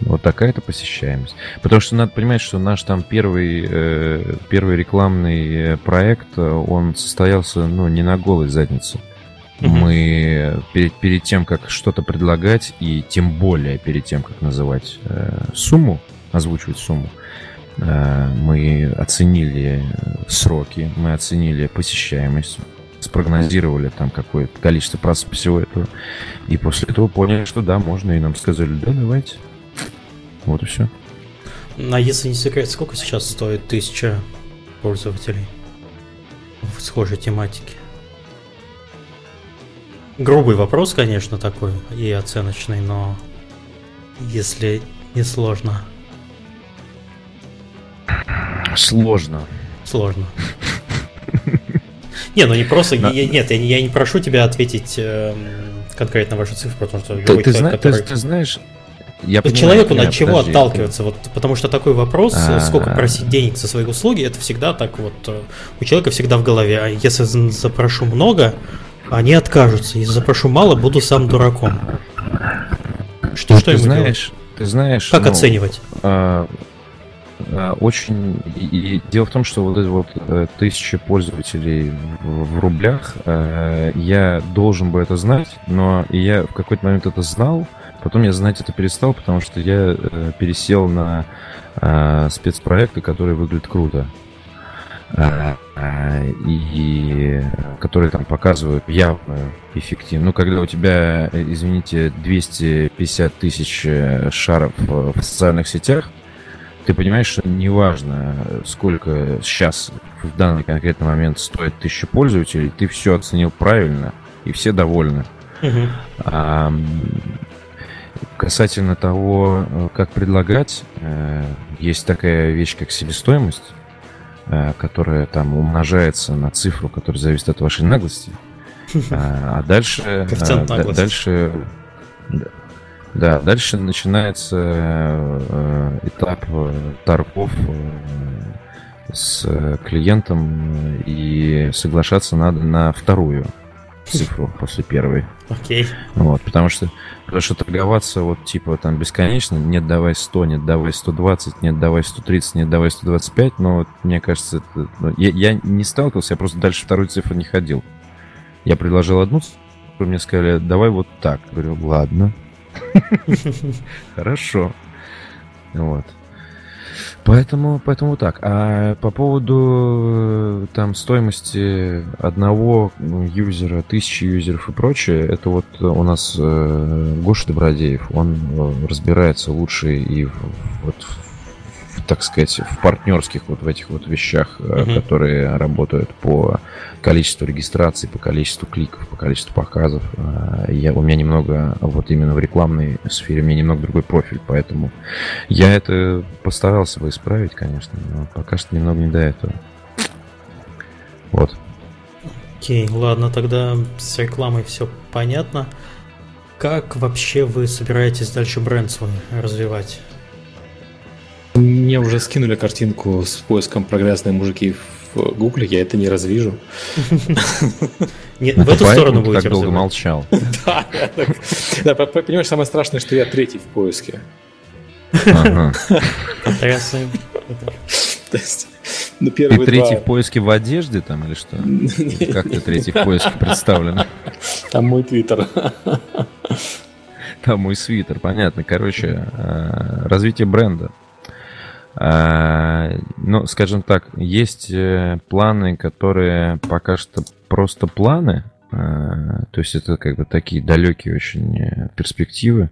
вот такая-то посещаемость. Потому что надо понимать, что наш там первый, э, первый рекламный проект, он состоялся, ну, не на голой заднице. Мы перед, перед тем, как что-то предлагать, и тем более перед тем, как называть э, сумму, озвучивать сумму, э, мы оценили сроки, мы оценили посещаемость, спрогнозировали там какое-то количество просмотров всего этого. И после этого поняли, что да, можно, и нам сказали, да, давайте. Вот и все. А если не секрет, сколько сейчас стоит тысяча пользователей в схожей тематике? Грубый вопрос, конечно, такой и оценочный, но если не сложно. Сложно. Сложно. Не, ну не просто. Нет, я, не прошу тебя ответить э, конкретно вашу цифру, потому что ты, ты знаешь. Я понимаю, человеку от чего подожди, отталкиваться? Вот, потому что такой вопрос, А-а-а. сколько просить денег за свои услуги, это всегда так вот э, у человека всегда в голове. А если запрошу много, они откажутся. Если запрошу мало, буду сам дураком. Что, ну, что ты знаешь, делать? Ты знаешь, как ну, оценивать? А, Э, очень... И дело в том, что вот эти вот э, тысячи пользователей в, в рублях, э, я должен бы это знать, но я в какой-то момент это знал, потом я знать это перестал, потому что я пересел на спецпроекты, которые выглядят круто. И которые там показывают явную эффективность. Ну, когда у тебя, извините, 250 тысяч шаров в социальных сетях, ты понимаешь, что неважно, сколько сейчас в данный конкретный момент стоит тысяча пользователей, ты все оценил правильно, и все довольны. Угу. А, касательно того, как предлагать, э, есть такая вещь, как себестоимость, э, которая там умножается на цифру, которая зависит от вашей наглости. А, а дальше, дальше да, дальше начинается э, этап э, торгов э, с клиентом, и соглашаться надо на вторую цифру после первой. Окей. Okay. Вот, потому что, потому что торговаться вот типа там бесконечно, нет, давай 100, нет, давай 120, нет, давай 130, нет, давай 125, но вот, мне кажется, это, ну, я, я не сталкивался, я просто дальше второй цифры не ходил. Я предложил одну цифру, мне сказали, давай вот так. Я говорю, ладно, Хорошо. Вот. Поэтому, поэтому так. А по поводу э, там стоимости одного юзера, тысячи юзеров и прочее, это вот у нас э, Гоша Добродеев, он э, разбирается лучше и в, вот так сказать, в партнерских вот в этих вот вещах, uh-huh. которые работают по количеству регистраций, по количеству кликов, по количеству показов. Э, я, у меня немного, вот именно в рекламной сфере, у меня немного другой профиль, поэтому я это постарался бы исправить, конечно, но пока что немного не до этого. Вот. Окей, okay, ладно, тогда с рекламой все понятно. Как вообще вы собираетесь дальше бренд свой развивать? Мне уже скинули картинку с поиском прогрязные мужики в Гугле, я это не развижу. Нет, в эту сторону будете так долго молчал. Да, понимаешь, самое страшное, что я третий в поиске. То есть, ну, ты третий два... в поиске в одежде там или что? Как ты третий в поиске представлен? Там мой твиттер. Там мой свитер, понятно. Короче, э, развитие бренда. А, ну, скажем так, есть э, планы, которые пока что просто планы, то есть это как бы такие далекие очень э, перспективы,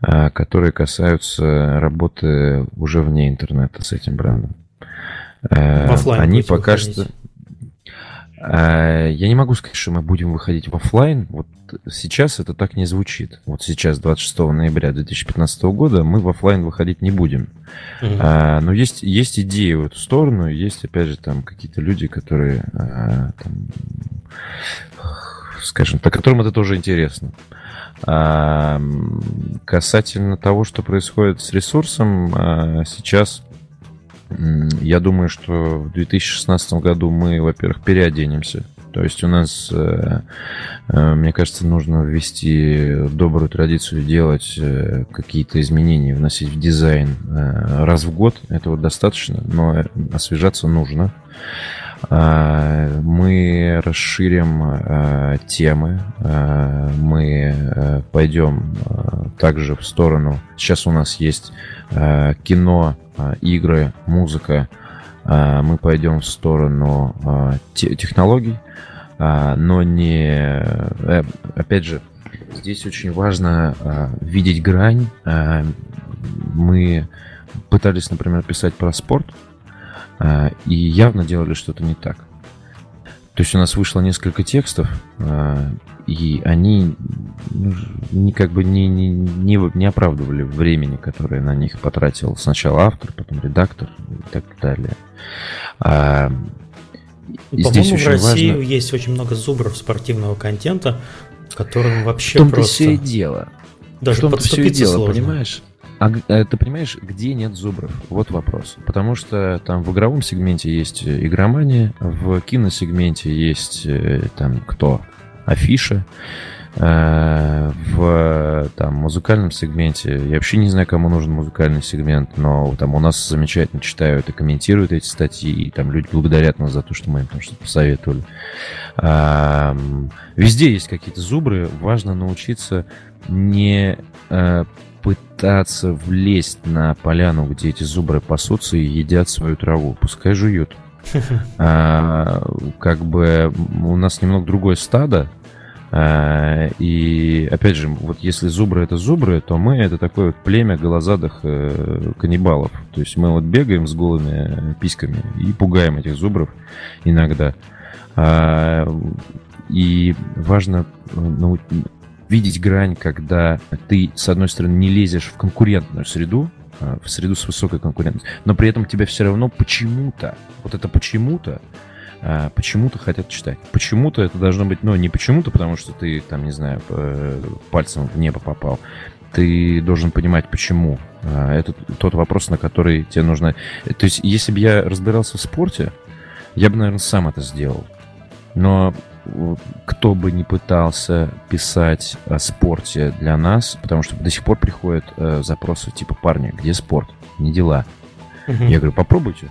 которые касаются работы уже вне интернета с этим брендом. Они пока что... Я не могу сказать, что мы будем выходить в офлайн. Вот сейчас это так не звучит. Вот сейчас, 26 ноября 2015 года, мы в офлайн выходить не будем. Mm-hmm. А, но есть, есть идеи в эту сторону, есть, опять же, там какие-то люди, которые, а, там, скажем так, которым это тоже интересно. А, касательно того, что происходит с ресурсом, а, сейчас я думаю, что в 2016 году мы, во-первых, переоденемся то есть у нас, э, э, мне кажется, нужно ввести добрую традицию делать э, какие-то изменения, вносить в дизайн раз в год. Этого достаточно, но освежаться нужно. Мы расширим темы, мы пойдем также в сторону. Сейчас у нас есть кино, игры, музыка. Мы пойдем в сторону технологий. А, но не... Э, опять же, здесь очень важно а, видеть грань. А, мы пытались, например, писать про спорт, и явно делали что-то не так. То есть у нас вышло несколько текстов, и они ну, как бы не, не, не, не оправдывали времени, которое на них потратил сначала автор, потом редактор и так далее. По-моему, в России важно... есть очень много зубров спортивного контента, которым вообще в том просто... все и дело. Даже в том все и дело, сложно. понимаешь? А э, ты понимаешь, где нет зубров? Вот вопрос. Потому что там в игровом сегменте есть игромания, в киносегменте есть э, там кто? Афиша. Э, в там, музыкальном сегменте, я вообще не знаю, кому нужен музыкальный сегмент, но там у нас замечательно читают и комментируют эти статьи, и там люди благодарят нас за то, что мы им там что-то посоветовали. Везде есть какие-то зубры, важно научиться не э, пытаться влезть на поляну, где эти зубры пасутся и едят свою траву. Пускай жуют. А, как бы у нас немного другое стадо, а, и опять же, вот если зубры это зубры, то мы это такое вот племя голозадых э, каннибалов. То есть мы вот бегаем с голыми письками и пугаем этих зубров иногда. А, и важно ну, видеть грань, когда ты, с одной стороны, не лезешь в конкурентную среду, а, в среду с высокой конкуренцией, но при этом тебя все равно почему-то, вот это почему-то, а, почему-то хотят читать. Почему-то это должно быть, ну, не почему-то, потому что ты, там, не знаю, пальцем в небо попал. Ты должен понимать, почему. А, это тот вопрос, на который тебе нужно... То есть, если бы я разбирался в спорте, я бы, наверное, сам это сделал. Но кто бы не пытался писать о спорте для нас, потому что до сих пор приходят э, запросы типа парни, где спорт, не дела. Угу. Я говорю, попробуйте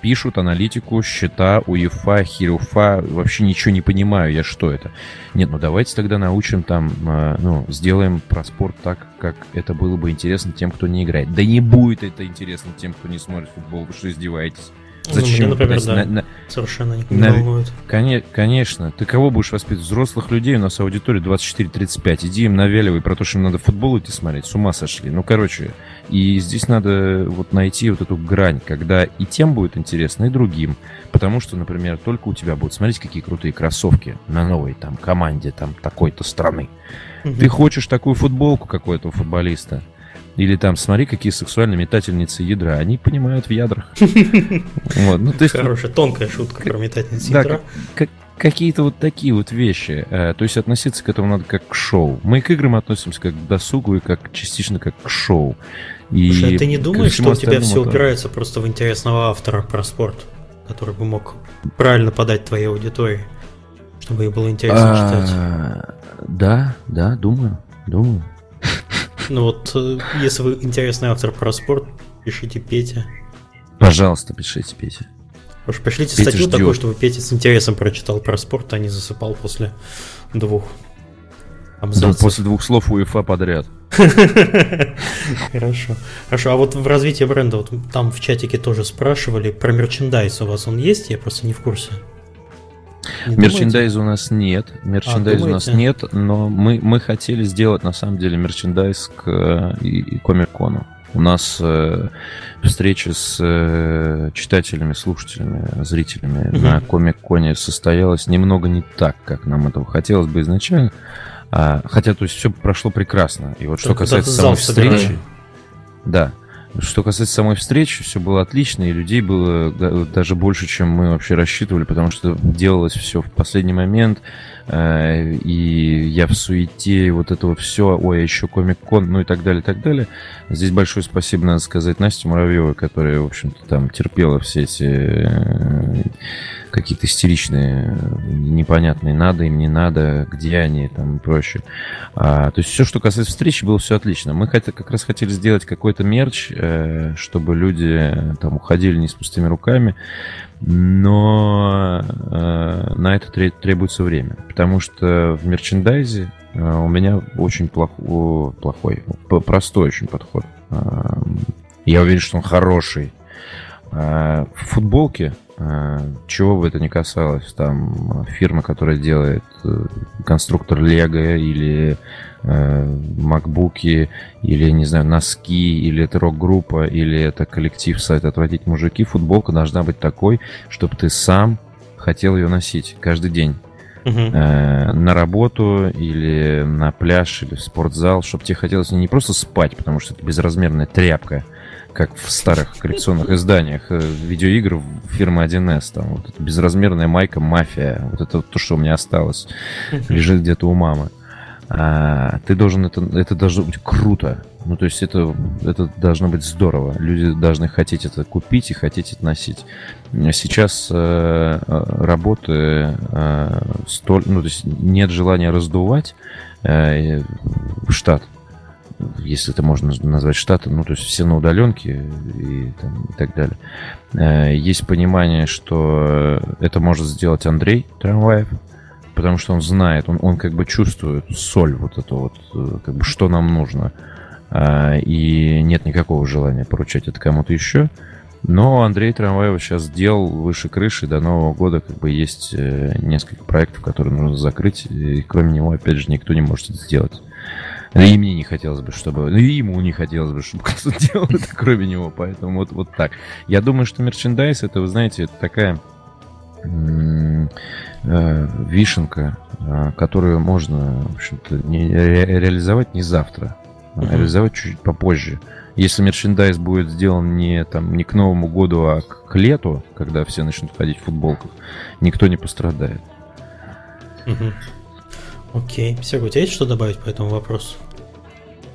пишут аналитику, счета, УЕФА, Хируфа, вообще ничего не понимаю я, что это. Нет, ну давайте тогда научим там, э, ну, сделаем про спорт так, как это было бы интересно тем, кто не играет. Да не будет это интересно тем, кто не смотрит футбол, вы что издеваетесь? Зачем? Ну, мне, например, да, на, на, совершенно никого не волнует. Конечно, конечно. Ты кого будешь воспитывать? Взрослых людей, у нас аудитория 24-35. Иди им навяливай про то, что им надо футбол идти смотреть. С ума сошли. Ну, короче, и здесь надо вот найти вот эту грань, когда и тем будет интересно, и другим. Потому что, например, только у тебя будут смотреть, какие крутые кроссовки на новой там команде там такой-то страны. Угу. Ты хочешь такую футболку какой-то футболиста? Или там, смотри, какие сексуальные метательницы ядра. Они понимают в ядрах. Вот. Ну, то есть, Хорошая, тонкая шутка про метательницы ядра. Какие-то вот такие вот вещи. Э, то есть относиться к этому надо как к шоу. Мы к играм относимся как к досугу и как частично как к шоу. И Слушай, а ты не думаешь, что у тебя все это... упирается просто в интересного автора про спорт, который бы мог правильно подать твоей аудитории, чтобы ей было интересно а, читать? Да, да, думаю, думаю. Ну вот, э, если вы интересный автор про спорт, пишите Петя. Пожалуйста, пишите Петя. Уж пришлите Петя статью ждет. такую, чтобы Петя с интересом прочитал про спорт, а не засыпал после двух абзацев. Да, после двух слов УЕФА подряд. Хорошо. Хорошо, а вот в развитии бренда, вот там в чатике тоже спрашивали, про мерчендайз у вас он есть? Я просто не в курсе. Мерчендайза у нас нет. Мерчендайза а, у нас нет, но мы, мы хотели сделать на самом деле мерчендайз к э, и, и Комик-кону. У нас э, встреча с э, читателями, слушателями, зрителями угу. на Комик-коне состоялась немного не так, как нам этого хотелось бы изначально. А, хотя, то есть, все прошло прекрасно. И вот что касается самой встречи... Да. Что касается самой встречи, все было отлично, и людей было даже больше, чем мы вообще рассчитывали, потому что делалось все в последний момент, э, и я в суете, и вот этого все, ой, а еще Комик-кон, ну и так далее, и так далее. Здесь большое спасибо, надо сказать, Насте Муравьевой, которая, в общем-то, там терпела все эти э, какие-то истеричные, непонятные, надо им, не надо, где они там и прочее. А, то есть все, что касается встречи, было все отлично. Мы хотя, как раз хотели сделать какой-то мерч, э, чтобы люди там уходили не с пустыми руками, но э, на это требуется время, потому что в мерчендайзе э, у меня очень плохой, плохой, простой очень подход. Э, я уверен, что он хороший. Э, в футболке Э, чего бы это ни касалось, там фирма, которая делает э, конструктор Лего или э, макбуки, или, не знаю, носки, или это рок-группа, или это коллектив сайт «Отвратить мужики», футболка должна быть такой, чтобы ты сам хотел ее носить каждый день. Uh-huh. Э, на работу или на пляж или в спортзал, чтобы тебе хотелось не просто спать, потому что это безразмерная тряпка, как в старых коллекционных изданиях э, видеоигр фирмы 1С. Там вот эта безразмерная майка «Мафия». Вот это то, что у меня осталось. Лежит где-то у мамы. А, ты должен это, это должно быть круто. Ну, то есть это, это должно быть здорово. Люди должны хотеть это купить и хотеть это носить. Сейчас э, работы э, столь, ну, то есть нет желания раздувать э, штат если это можно назвать штатом, ну, то есть все на удаленке и, там, и так далее. Э, есть понимание, что это может сделать Андрей Трамваев, потому что он знает, он, он как бы чувствует соль вот это вот, э, как бы что нам нужно. Э, и нет никакого желания поручать это кому-то еще. Но Андрей Трамваев сейчас сделал выше крыши. До Нового года как бы есть несколько проектов, которые нужно закрыть. И кроме него, опять же, никто не может это сделать. Да и мне не хотелось бы, чтобы... Ну и ему не хотелось бы, чтобы кто-то делал это кроме него. Поэтому вот, вот так. Я думаю, что мерчендайз, это, вы знаете, это такая э, вишенка, э, которую можно, в общем-то, не, ре, реализовать не завтра, а uh-huh. реализовать чуть попозже. Если мерчендайз будет сделан не, там, не к Новому году, а к, к лету, когда все начнут ходить в футболках, никто не пострадает. Uh-huh. Окей. Серега, у тебя есть что добавить по этому вопросу?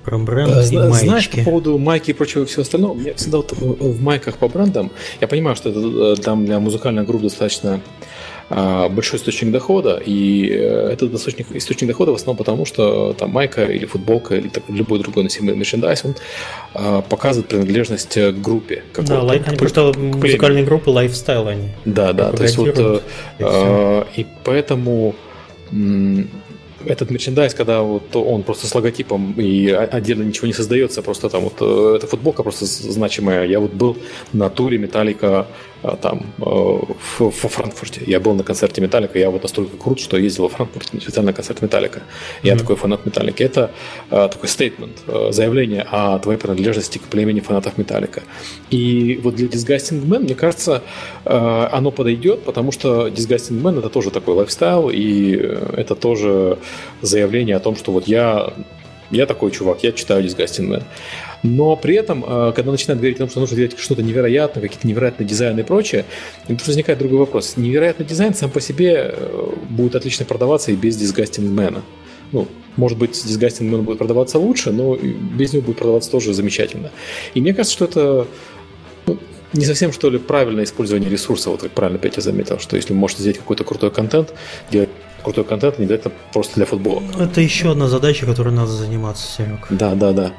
Про бренд а, и маечки. Знаешь, по поводу майки и прочего всего остального, мне всегда вот в майках по брендам, я понимаю, что это там для музыкальных групп достаточно а, большой источник дохода, и э, этот источник, источник дохода в основном потому, что там майка или футболка или так, любой другой носимый мерчендайз, он а, показывает принадлежность к группе. Да, лайк, они просто музыкальные группы лайфстайл они. Да, да, то есть вот а, и поэтому этот мерчендайз, когда вот он просто с логотипом и отдельно ничего не создается, просто там вот э, эта футболка просто значимая. Я вот был на туре Металлика а, там э, в, Франкфурте. Я был на концерте Металлика, я вот настолько крут, что ездил в Франкфурт специально на концерт Металлика. Я mm-hmm. такой фанат Металлики. Это э, такой стейтмент, заявление о твоей принадлежности к племени фанатов Металлика. И вот для Disgusting Men, мне кажется, оно подойдет, потому что Disgusting Men это тоже такой lifestyle, и это тоже заявление о том, что вот я, я такой чувак, я читаю Disgusting Men. Но при этом, э, когда начинают говорить о том, что нужно делать что-то невероятное, какие-то невероятные дизайны и прочее, тут возникает другой вопрос. Невероятный дизайн сам по себе э, будет отлично продаваться и без Disgusting Men. Ну, может быть, Disgusting Men будет продаваться лучше, но без него будет продаваться тоже замечательно. И мне кажется, что это ну, не совсем, что ли, правильное использование ресурса, вот как правильно Петя заметил, что если вы можете сделать какой-то крутой контент, делать крутой контент, не обязательно просто для футбола. Это еще одна задача, которой надо заниматься, Серег. Да, да, да.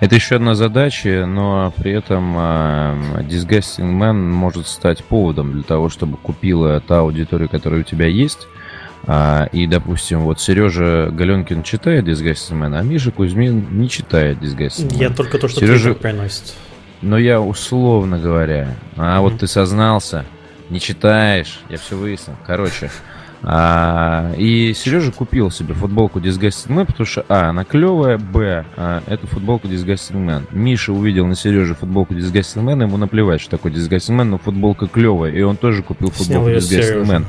Это еще одна задача, но при этом э, Disgusting Man может стать поводом для того, чтобы купила та аудитория, которая у тебя есть. А, и, допустим, вот Сережа Галенкин читает Disgusting Man, а Миша Кузьмин не читает Disgusting Man. Я только то, что Сережа... приносит. Но я условно говоря, а mm-hmm. вот ты сознался, Не читаешь, я все выяснил. Короче, а, и Сережа купил себе футболку Disgusting Man, потому что, а, она клевая, б, а, эту футболку Disgusting Man. Миша увидел на Сереже футболку Disgusting Man, ему наплевать, что такое Disgusting Man, но футболка клевая, и он тоже купил футболку Disgusting Man.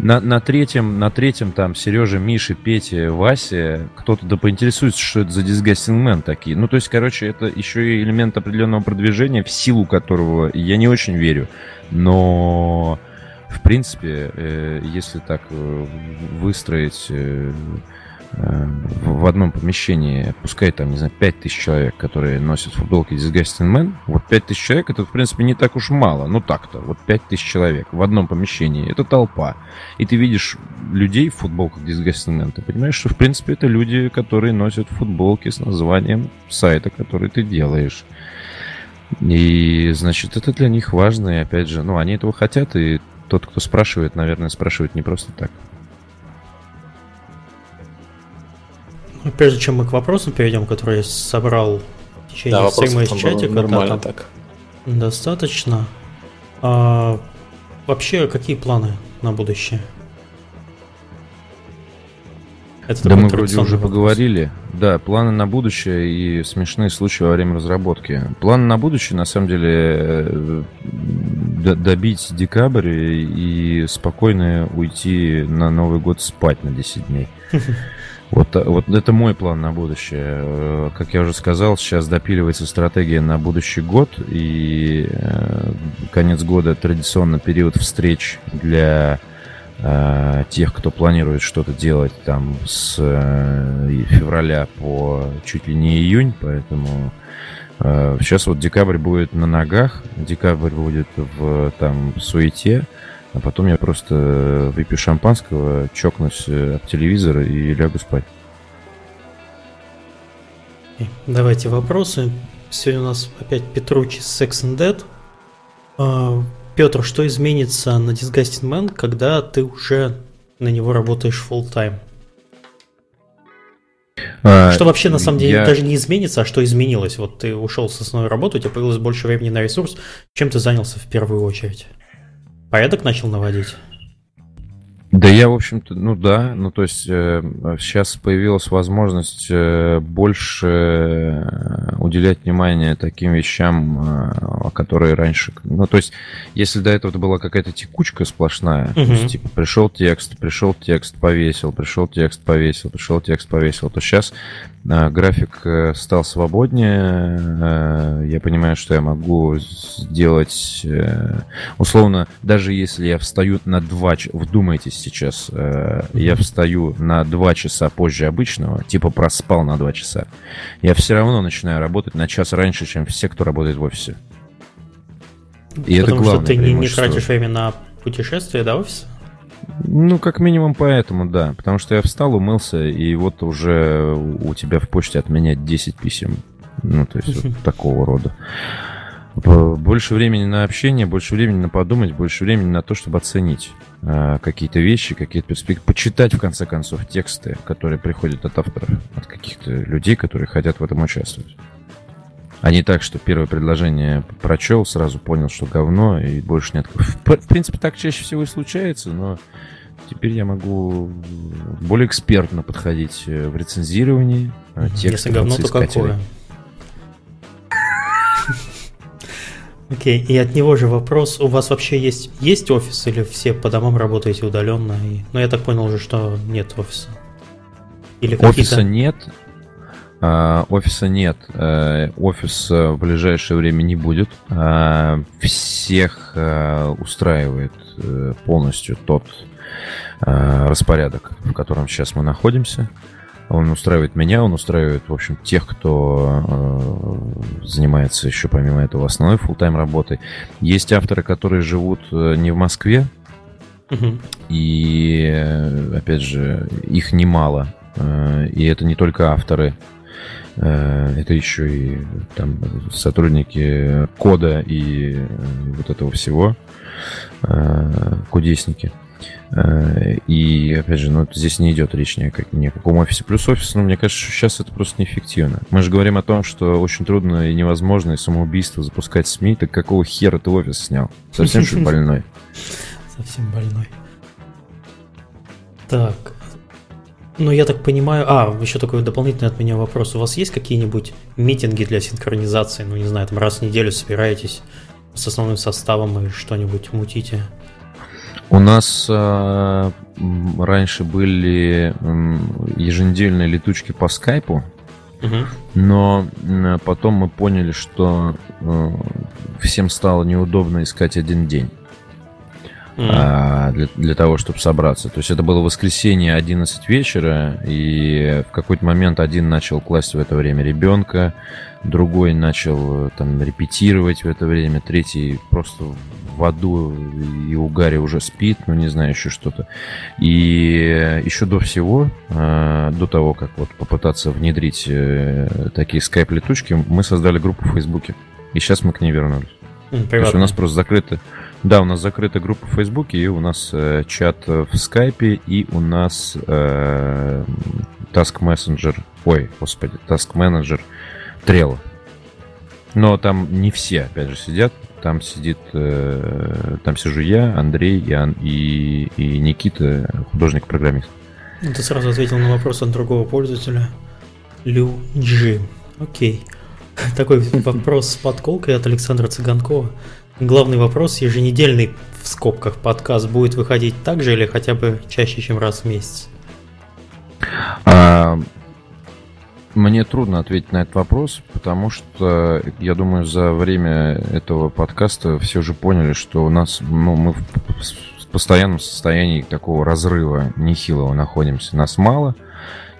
На, на третьем, на третьем там Сережа, Миша, Петя, Вася, кто-то да поинтересуется, что это за Disgusting Man такие. Ну, то есть, короче, это еще и элемент определенного продвижения, в силу которого я не очень верю. Но в принципе, э, если так э, выстроить э, в одном помещении, пускай там, не знаю, 5000 человек, которые носят футболки Disgusting Man, вот 5000 человек, это, в принципе, не так уж мало, ну так-то, вот 5000 человек в одном помещении, это толпа. И ты видишь людей в футболках Disgusting Man, ты понимаешь, что, в принципе, это люди, которые носят футболки с названием сайта, который ты делаешь. И, значит, это для них важно, и, опять же, ну, они этого хотят, и тот, кто спрашивает, наверное, спрашивает не просто так. Ну, прежде чем мы к вопросам перейдем, которые я собрал в течение да, стрима из чатика, нормально да, так. Достаточно. А, вообще, какие планы на будущее? Это да мы вроде уже вопрос. поговорили. Да, планы на будущее и смешные случаи во время разработки. Планы на будущее, на самом деле, э, добить декабрь и спокойно уйти на Новый год спать на 10 дней. Вот, вот это мой план на будущее. Э, как я уже сказал, сейчас допиливается стратегия на будущий год, и э, конец года традиционно период встреч для э, тех, кто планирует что-то делать там с февраля по чуть ли не июнь, поэтому сейчас вот декабрь будет на ногах, декабрь будет в там суете, а потом я просто выпью шампанского, чокнусь э, об телевизор и лягу спать. Давайте вопросы. Сегодня у нас опять Петручи с Sex and Dead. А, Петр, что изменится на Disgusting Man, когда ты уже на него работаешь full time? А, что вообще на самом деле я... даже не изменится, а что изменилось? Вот ты ушел с основной работы, у тебя появилось больше времени на ресурс. Чем ты занялся в первую очередь? Порядок начал наводить? Да я, в общем-то, ну да, ну то есть э, сейчас появилась возможность э, больше э, уделять внимание таким вещам, э, которые раньше, ну то есть если до этого это была какая-то текучка сплошная, uh-huh. то есть типа пришел текст, пришел текст, повесил, пришел текст, повесил, пришел текст, повесил, то сейчас э, график э, стал свободнее, э, я понимаю, что я могу сделать, э, условно, даже если я встаю на два, вдумайтесь сейчас, э, я встаю на 2 часа позже обычного, типа проспал на 2 часа, я все равно начинаю работать на час раньше, чем все, кто работает в офисе. И Потому это главное что ты не, не тратишь время на путешествие до офиса? Ну, как минимум поэтому, да. Потому что я встал, умылся, и вот уже у тебя в почте от меня 10 писем. Ну, то есть вот такого рода. Больше времени на общение, больше времени на подумать, больше времени на то, чтобы оценить э, какие-то вещи, какие-то перспективы, почитать, в конце концов, тексты, которые приходят от авторов, от каких-то людей, которые хотят в этом участвовать. А не так, что первое предложение прочел, сразу понял, что говно, и больше нет. В, в принципе, так чаще всего и случается, но теперь я могу более экспертно подходить э, в рецензировании. Текста Если говно, то какое? Окей, okay. и от него же вопрос, у вас вообще есть, есть офис или все по домам работаете удаленно? И, ну, я так понял уже, что нет офиса. Или офиса нет, а, офиса нет, а, офис в ближайшее время не будет. А, всех устраивает полностью тот распорядок, в котором сейчас мы находимся. Он устраивает меня, он устраивает, в общем, тех, кто э, занимается еще помимо этого основной full-time работой. Есть авторы, которые живут э, не в Москве, угу. и, э, опять же, их немало. Э, и это не только авторы, это еще и там сотрудники кода и вот этого всего, кудесники. Э, и, опять же, ну, здесь не идет речь ни о, как, ни о каком офисе плюс офис, но мне кажется, что сейчас это просто неэффективно. Мы же говорим о том, что очень трудно и невозможно и самоубийство запускать СМИ, так какого хера ты офис снял? Совсем что больной? Совсем больной. Так. Ну, я так понимаю... А, еще такой дополнительный от меня вопрос. У вас есть какие-нибудь митинги для синхронизации? Ну, не знаю, там раз в неделю собираетесь с основным составом и что-нибудь мутите? У нас э, раньше были еженедельные летучки по скайпу, угу. но потом мы поняли, что э, всем стало неудобно искать один день. Mm. Для, для того, чтобы собраться. То есть это было воскресенье 11 вечера, и в какой-то момент один начал класть в это время ребенка, другой начал э, там репетировать в это время, третий просто в аду и у Гарри уже спит, ну не знаю, еще что-то. И еще до всего, э, до того, как вот попытаться внедрить э, такие скайп-летучки, мы создали группу в Фейсбуке. И сейчас мы к ней вернулись. Mm, То есть у нас просто закрыты... Да, у нас закрыта группа в Фейсбуке, и у нас э, чат в Скайпе, и у нас э, Task Messenger, ой, господи, Task Manager Trello. Но там не все, опять же, сидят. Там сидит, э, там сижу я, Андрей и, и, и Никита, художник-программист. Ну, ты сразу ответил на вопрос от другого пользователя. Лю Джи. Окей. Такой вопрос с подколкой от Александра Цыганкова. Главный вопрос, еженедельный в скобках подкаст будет выходить так же или хотя бы чаще, чем раз в месяц? А, мне трудно ответить на этот вопрос, потому что, я думаю, за время этого подкаста все же поняли, что у нас, ну, мы в постоянном состоянии такого разрыва нехилого находимся. Нас мало,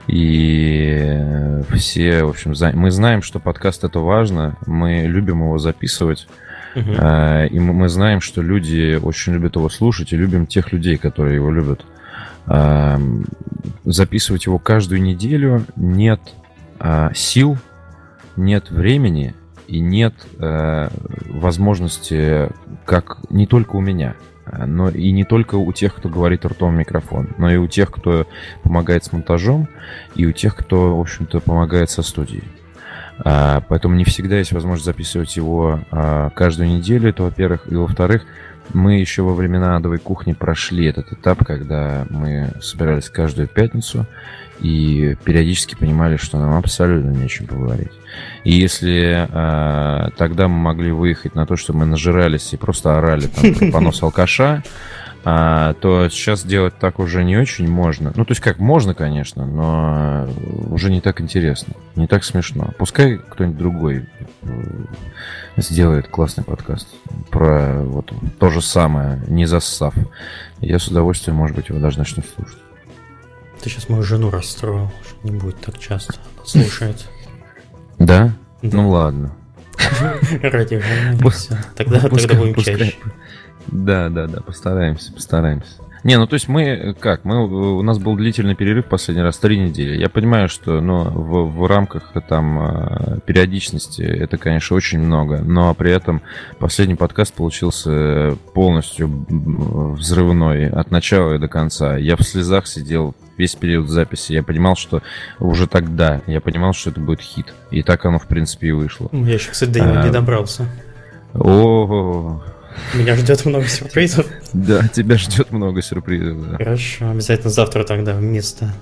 и все, в общем, мы знаем, что подкаст это важно, мы любим его записывать, uh-huh. и мы знаем, что люди очень любят его слушать, и любим тех людей, которые его любят. Записывать его каждую неделю нет э, сил, нет времени и нет э, возможности, как не только у меня, но и не только у тех, кто говорит ртом в микрофон, но и у тех, кто помогает с монтажом, и у тех, кто, в общем-то, помогает со студией. А, поэтому не всегда есть возможность записывать его а, каждую неделю, это во-первых. И во-вторых, мы еще во времена адовой кухни прошли этот этап, когда мы собирались каждую пятницу и периодически понимали, что нам абсолютно нечем поговорить. И если э, тогда мы могли выехать на то, что мы нажирались и просто орали там про понос алкаша, а, то сейчас делать так уже не очень можно. Ну, то есть как можно, конечно, но уже не так интересно, не так смешно. Пускай кто-нибудь другой э, сделает классный подкаст про вот то же самое, не зассав. Я с удовольствием, может быть, его даже начну слушать. Ты сейчас мою жену расстроил, не будет так часто. Она слушает. Да? Ну ладно. Ради жены. Тогда, тогда будем чаще. Да, да, да, постараемся, постараемся. Не, ну то есть мы как? Мы, у нас был длительный перерыв последний раз три недели. Я понимаю, что ну, в, в рамках там а, периодичности это, конечно, очень много, но при этом последний подкаст получился полностью взрывной от начала и до конца. Я в слезах сидел весь период записи. Я понимал, что уже тогда я понимал, что это будет хит. И так оно, в принципе, и вышло. Я еще, кстати, до него а... не добрался. О, меня ждет много сюрпризов. Да, тебя ждет много сюрпризов. Да. Хорошо, обязательно завтра тогда вместо,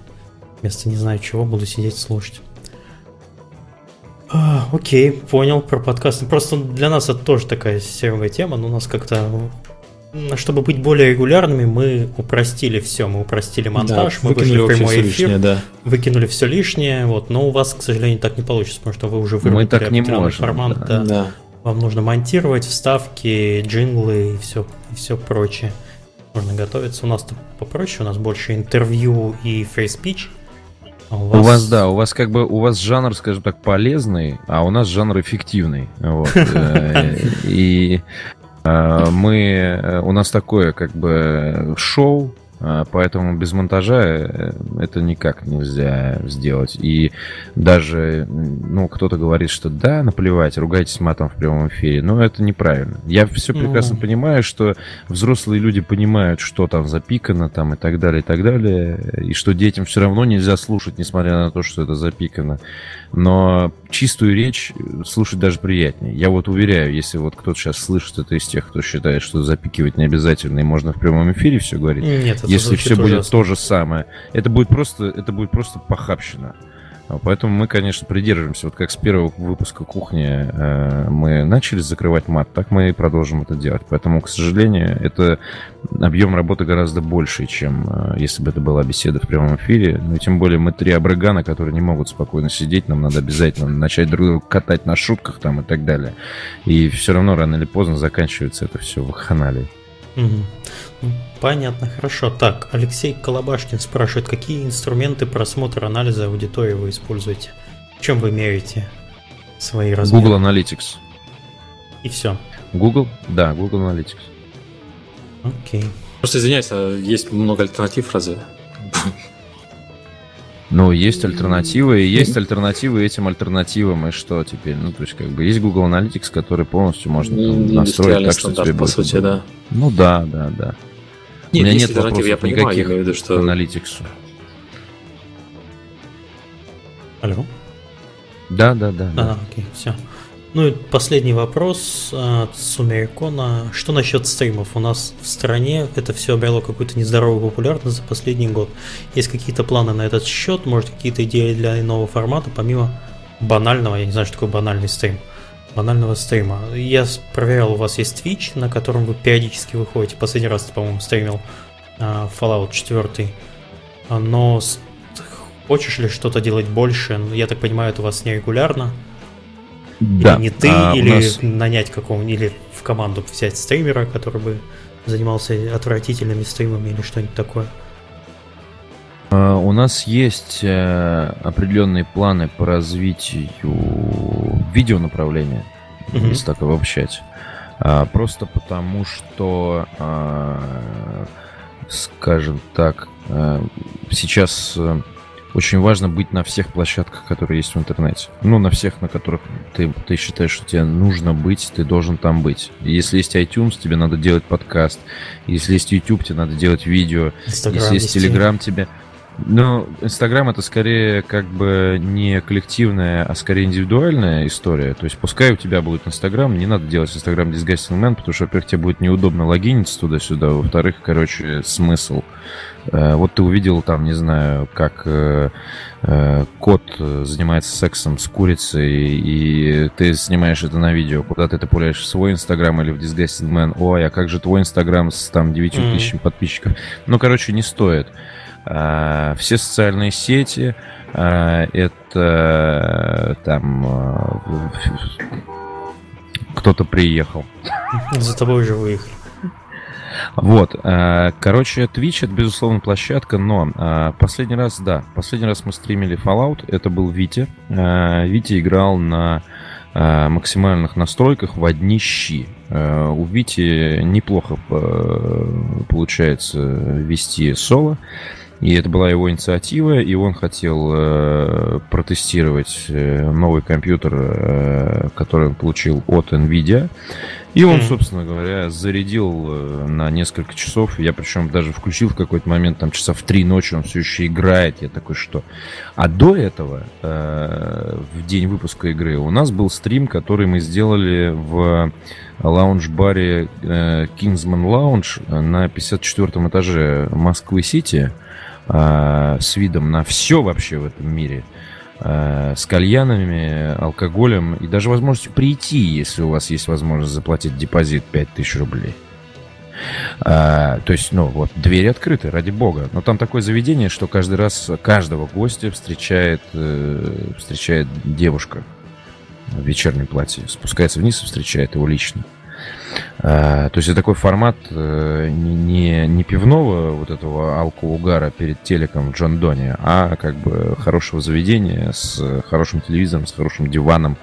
вместо не знаю чего буду сидеть слушать. А, окей, понял про подкасты. Просто для нас это тоже такая серая тема, но у нас как-то чтобы быть более регулярными, мы упростили все. Мы упростили монтаж, да, мы вышли в прямой эфир, лишнее, да. выкинули все лишнее. Вот, но у вас, к сожалению, так не получится, потому что вы уже выработали мы так не можем, формат. Да. Да. Вам нужно монтировать вставки, джинглы и все, и все прочее. Нужно готовиться. У нас попроще, у нас больше интервью и фейспич. А у, вас... у вас, да, у вас как бы, у вас жанр, скажем так, полезный, а у нас жанр эффективный. Вот. Э, и мы, э, у нас такое как бы шоу, А, поэтому без монтажа э, это никак нельзя сделать. И даже, ну, кто-то говорит, что да, наплевать, ругайтесь матом в прямом эфире, но это неправильно. Я все ну. прекрасно mm. понимаю, что взрослые люди понимают, что там запикано, там и так далее, и так далее, и что детям все равно нельзя слушать, несмотря на то, что это запикано. Но чистую речь слушать даже приятнее. Я вот уверяю, если вот кто-то сейчас слышит это из тех, кто считает, что запикивать не обязательно и можно в прямом эфире все говорить. Нет, если все будет ужасно. то же самое, это будет просто, это будет просто похабщина. Поэтому мы, конечно, придерживаемся. Вот как с первого выпуска кухни э, мы начали закрывать мат, так мы и продолжим это делать. Поэтому, к сожалению, это объем работы гораздо больше, чем э, если бы это была беседа в прямом эфире. Ну, тем более мы три абрыгана, которые не могут спокойно сидеть. Нам надо обязательно начать друг друга катать на шутках там и так далее. И все равно рано или поздно заканчивается это все в ханале. Угу. Понятно, хорошо. Так, Алексей Колобашкин спрашивает, какие инструменты просмотра анализа аудитории вы используете? В чем вы меряете свои размеры? Google Analytics. И все. Google? Да, Google Analytics. Окей. Просто извиняюсь, а есть много альтернатив разве? Ну, есть альтернативы, и есть альтернативы этим альтернативам, и что теперь? Ну, то есть, как бы, есть Google Analytics, который полностью можно там, настроить так, что тебе по сути, да. Ну, да, да, да. Нет, У меня нет вопросов я понимаю, никаких я имею в виду, что... аналитиксу. Алло? Да, да, да. А, да. окей, все. Ну и последний вопрос от Сумерикона. Что насчет стримов? У нас в стране это все обрело какую-то нездоровую популярность за последний год. Есть какие-то планы на этот счет? Может, какие-то идеи для нового формата, помимо банального, я не знаю, что такое банальный стрим, банального стрима. Я проверял, у вас есть Twitch, на котором вы периодически выходите. Последний раз, по-моему, стримил uh, Fallout 4. Но хочешь ли что-то делать больше? Ну, я так понимаю, это у вас нерегулярно. Да. Или не ты, а, или нас... нанять какого-нибудь, или в команду взять стримера, который бы занимался отвратительными стримами или что-нибудь такое. А, у нас есть э, определенные планы по развитию видеонаправления, mm-hmm. если так обобщать. А, просто потому, что, а, скажем так, сейчас э, очень важно быть на всех площадках, которые есть в интернете. Ну, на всех, на которых ты, ты считаешь, что тебе нужно быть, ты должен там быть. Если есть iTunes, тебе надо делать подкаст. Если есть YouTube, тебе надо делать видео. Instagram Если есть Telegram, тебе... Ну, Инстаграм это скорее как бы не коллективная, а скорее индивидуальная история. То есть пускай у тебя будет Инстаграм, не надо делать Инстаграм Disgusting Man, потому что, во-первых, тебе будет неудобно логиниться туда-сюда, во-вторых, короче, смысл. Э, вот ты увидел там, не знаю, как э, э, кот занимается сексом с курицей, и ты снимаешь это на видео. Куда ты это пуляешь? В свой инстаграм или в Disgusting Man? Ой, а как же твой инстаграм с там 9 mm-hmm. тысячами подписчиков? Ну, короче, не стоит. Все социальные сети, это там кто-то приехал. За тобой уже выехали. Вот, э, короче, Twitch это, безусловно, площадка, но э, последний раз, да, последний раз мы стримили Fallout, это был Витя. Э, Витя играл на максимальных настройках в одни щи. У Вити неплохо получается вести соло. И это была его инициатива, и он хотел э, протестировать э, новый компьютер, э, который он получил от NVIDIA. И он, собственно говоря, зарядил э, на несколько часов. Я причем даже включил в какой-то момент, там часа в три ночи он все еще играет. Я такой, что? А до этого, э, в день выпуска игры, у нас был стрим, который мы сделали в лаунж-баре э, Kingsman Lounge на 54 этаже Москвы-Сити. Э, с видом на все вообще в этом мире, э, с кальянами, алкоголем и даже возможностью прийти, если у вас есть возможность заплатить депозит 5000 рублей. А, то есть, ну, вот, двери открыты, ради бога. Но там такое заведение, что каждый раз каждого гостя встречает, э, встречает девушка в вечернем платье. Спускается вниз и встречает его лично. То есть это такой формат не, не пивного вот этого алко-угара перед телеком в Джон Доне, а как бы хорошего заведения с хорошим телевизором, с хорошим диваном,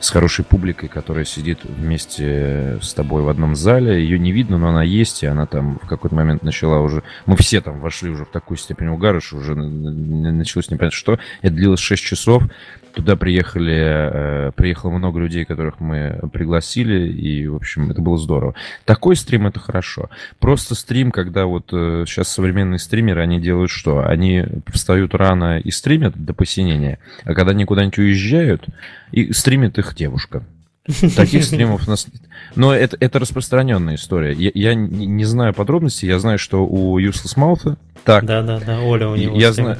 с хорошей публикой, которая сидит вместе с тобой в одном зале. Ее не видно, но она есть, и она там в какой-то момент начала уже... Мы все там вошли уже в такую степень угара, что уже началось непонятно что. Это длилось 6 часов. Туда приехали, э, приехало много людей, которых мы пригласили, и, в общем, это было здорово. Такой стрим — это хорошо. Просто стрим, когда вот э, сейчас современные стримеры, они делают что? Они встают рано и стримят до посинения, а когда они куда-нибудь уезжают, и стримит их девушка. Таких стримов у нас... Но это, это распространенная история. Я, я не, знаю подробностей, я знаю, что у Useless Mouth так. Да-да-да, Оля у него Я знаю...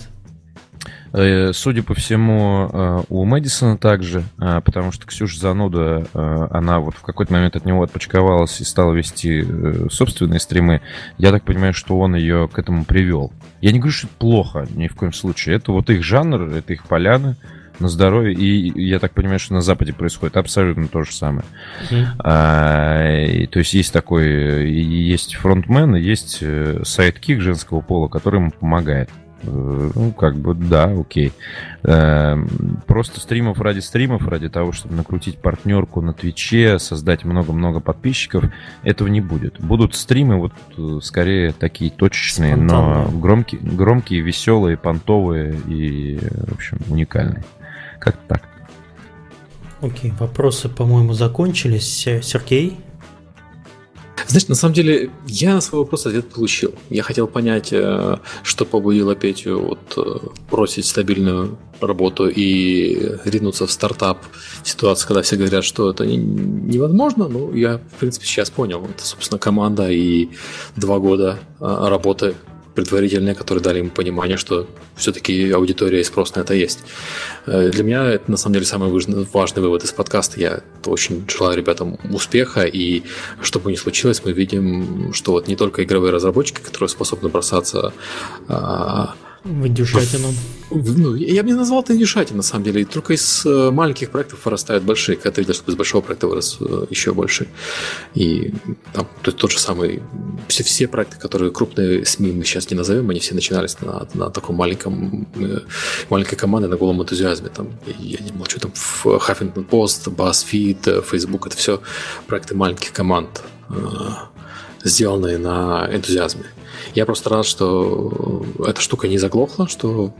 Э, судя по всему, э, у Мэдисона также, э, потому что Ксюша Зануда, она вот в какой-то момент от него отпочковалась и стала вести собственные стримы. Я так понимаю, что он ее к этому привел. Я не говорю, что это плохо, ни в коем случае. Это вот их жанр, это их поляны на здоровье. И я так понимаю, что на Западе происходит абсолютно то же самое. Mm-hmm. А, и, то есть есть такой, есть фронтмен, есть sidekick женского пола, который ему помогает. Э, ну, как бы, да, окей. Эм, просто стримов ради стримов, ради того, чтобы накрутить партнерку на Twitch е, создать много-много подписчиков, этого не будет. Будут стримы вот э, скорее такие точечные, но громкие, громкие, веселые, понтовые и, в общем, уникальные. Как так. Окей, вопросы, по-моему, закончились. Сергей, знаешь, на самом деле, я на свой вопрос ответ получил. Я хотел понять, э, что побудило Петю вот, э, бросить стабильную работу и ринуться в стартап в ситуации, когда все говорят, что это невозможно. Ну, я, в принципе, сейчас понял. Это, собственно, команда и два года э, работы предварительные, которые дали ему понимание, что все-таки аудитория и спрос на это есть. Э, для меня это на самом деле самый важный вывод из подкаста. Я очень желаю ребятам успеха, и что бы ни случилось, мы видим, что вот не только игровые разработчики, которые способны бросаться а, Выдюшатину. Ну, я бы не назвал это индюшатин, на самом деле. Только из э, маленьких проектов вырастают большие. Когда ты видишь, что из большого проекта вырос э, еще больше. И там то, тот же самый... Все, все проекты, которые крупные СМИ мы сейчас не назовем, они все начинались на, на таком маленьком э, маленькой команде на голом энтузиазме. Там, я не молчу, там в Huffington Post, BuzzFeed, Facebook, это все проекты маленьких команд, сделанные на энтузиазме. Я просто рад, что эта штука не заглохла, что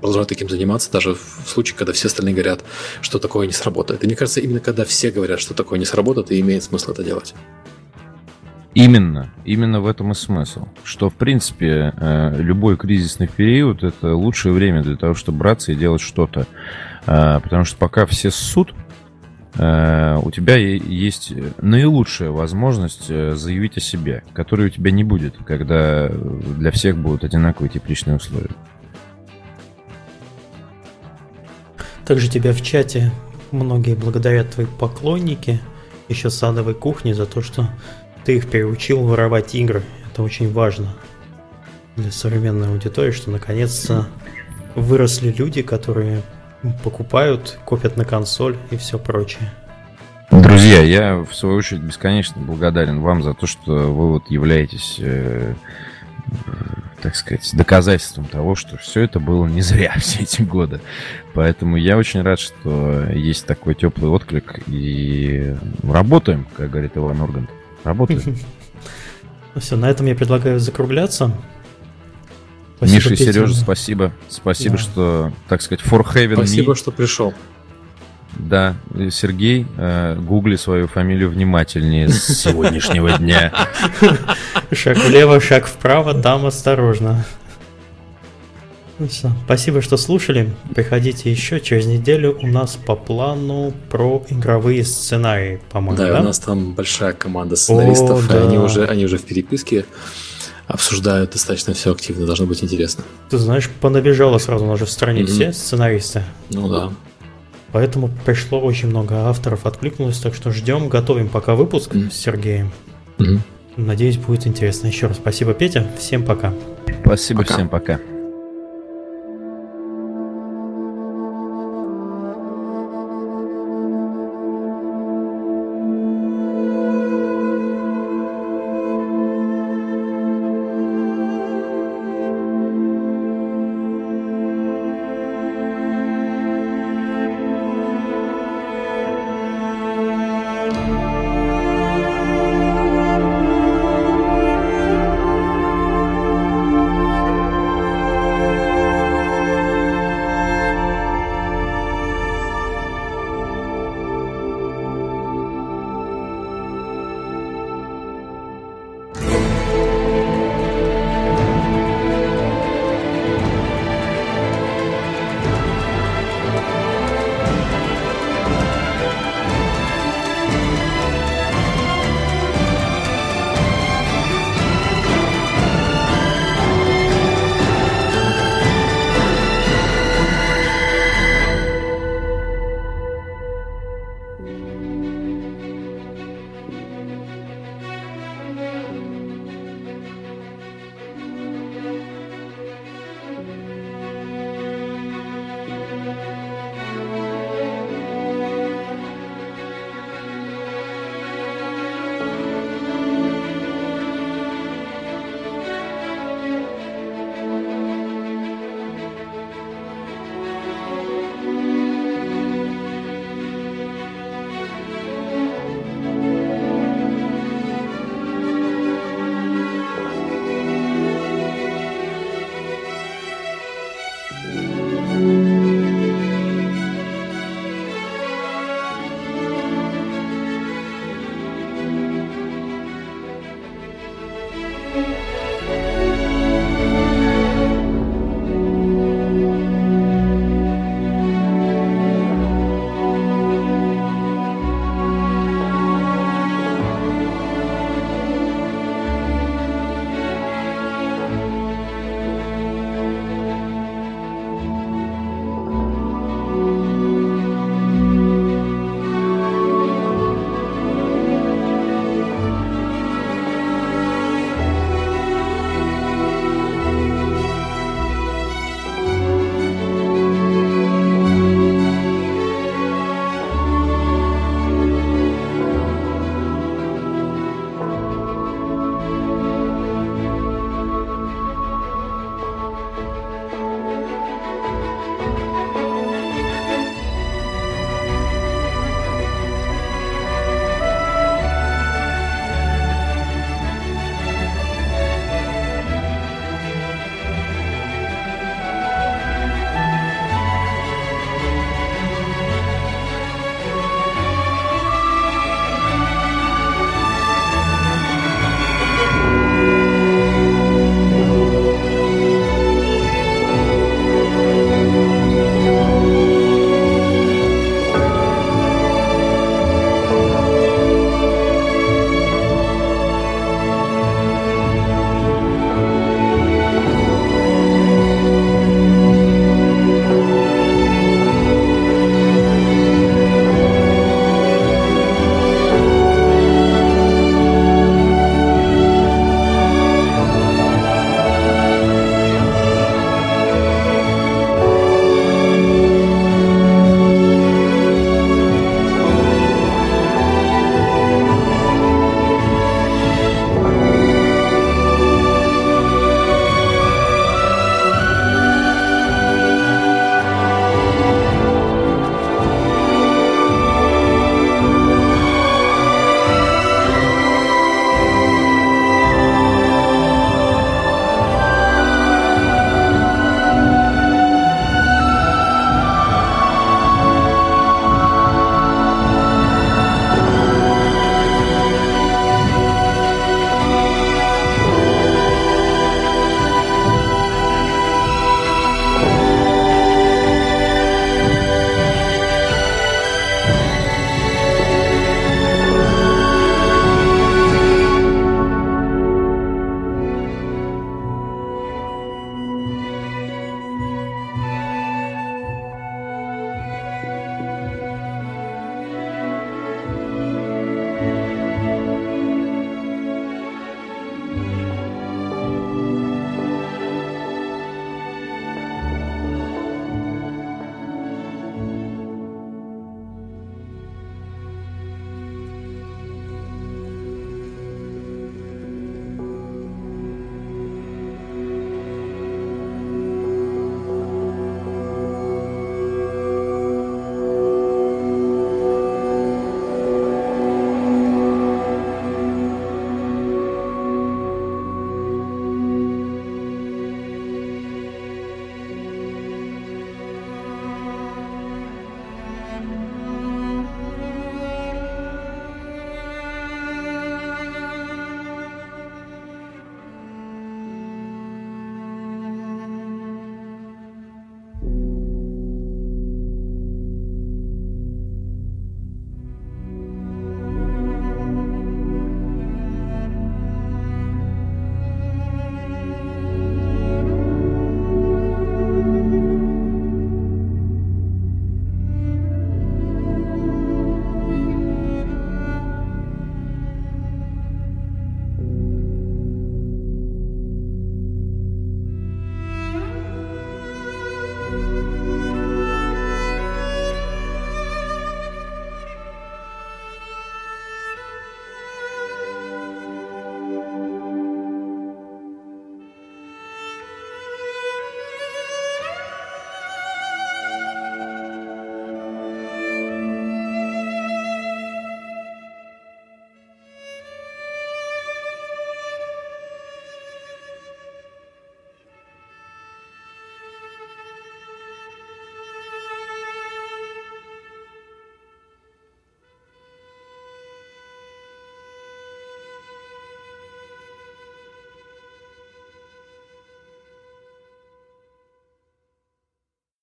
продолжают таким заниматься, даже в случае, когда все остальные говорят, что такое не сработает. И мне кажется, именно когда все говорят, что такое не сработает, и имеет смысл это делать. Именно, именно в этом и смысл. Что, в принципе, э, любой кризисный период – это лучшее время для того, чтобы браться и делать что-то. Э, потому что пока все ссут, Э, у тебя есть наилучшая возможность э, заявить о себе, которой у тебя не будет, когда для всех будут одинаковые тепличные условия. Также тебя в чате многие благодарят твои поклонники еще садовой кухни за то, что ты их переучил воровать игры. Это очень важно для современной аудитории, что наконец-то выросли люди, которые покупают, копят на консоль и все прочее. Друзья, я в свою очередь бесконечно благодарен вам за то, что вы вот являетесь, э, так сказать, доказательством того, что все это было не зря все эти годы. Поэтому я очень рад, что есть такой теплый отклик и работаем, как говорит Иван Ургант. Работаем. Ну все, на этом я предлагаю закругляться. Спасибо, Миша и Сережа, спасибо. Спасибо, да. что, так сказать, for heaven Спасибо, me. что пришел. Да, Сергей, э, гугли свою фамилию внимательнее с сегодняшнего дня. Шаг влево, шаг вправо, там осторожно. Ну все. Спасибо, что слушали. Приходите еще через неделю. У нас по плану про игровые сценарии, по-моему. Да, да? у нас там большая команда сценаристов, О, да. они уже, они уже в переписке обсуждают достаточно все активно, должно быть интересно. Ты знаешь, понабежало сразу, уже в стране mm-hmm. все сценаристы. Ну да. Поэтому пришло очень много авторов, откликнулось, так что ждем, готовим пока выпуск mm-hmm. с Сергеем. Mm-hmm. Надеюсь, будет интересно. Еще раз спасибо, Петя. Всем пока. Спасибо, пока. всем пока.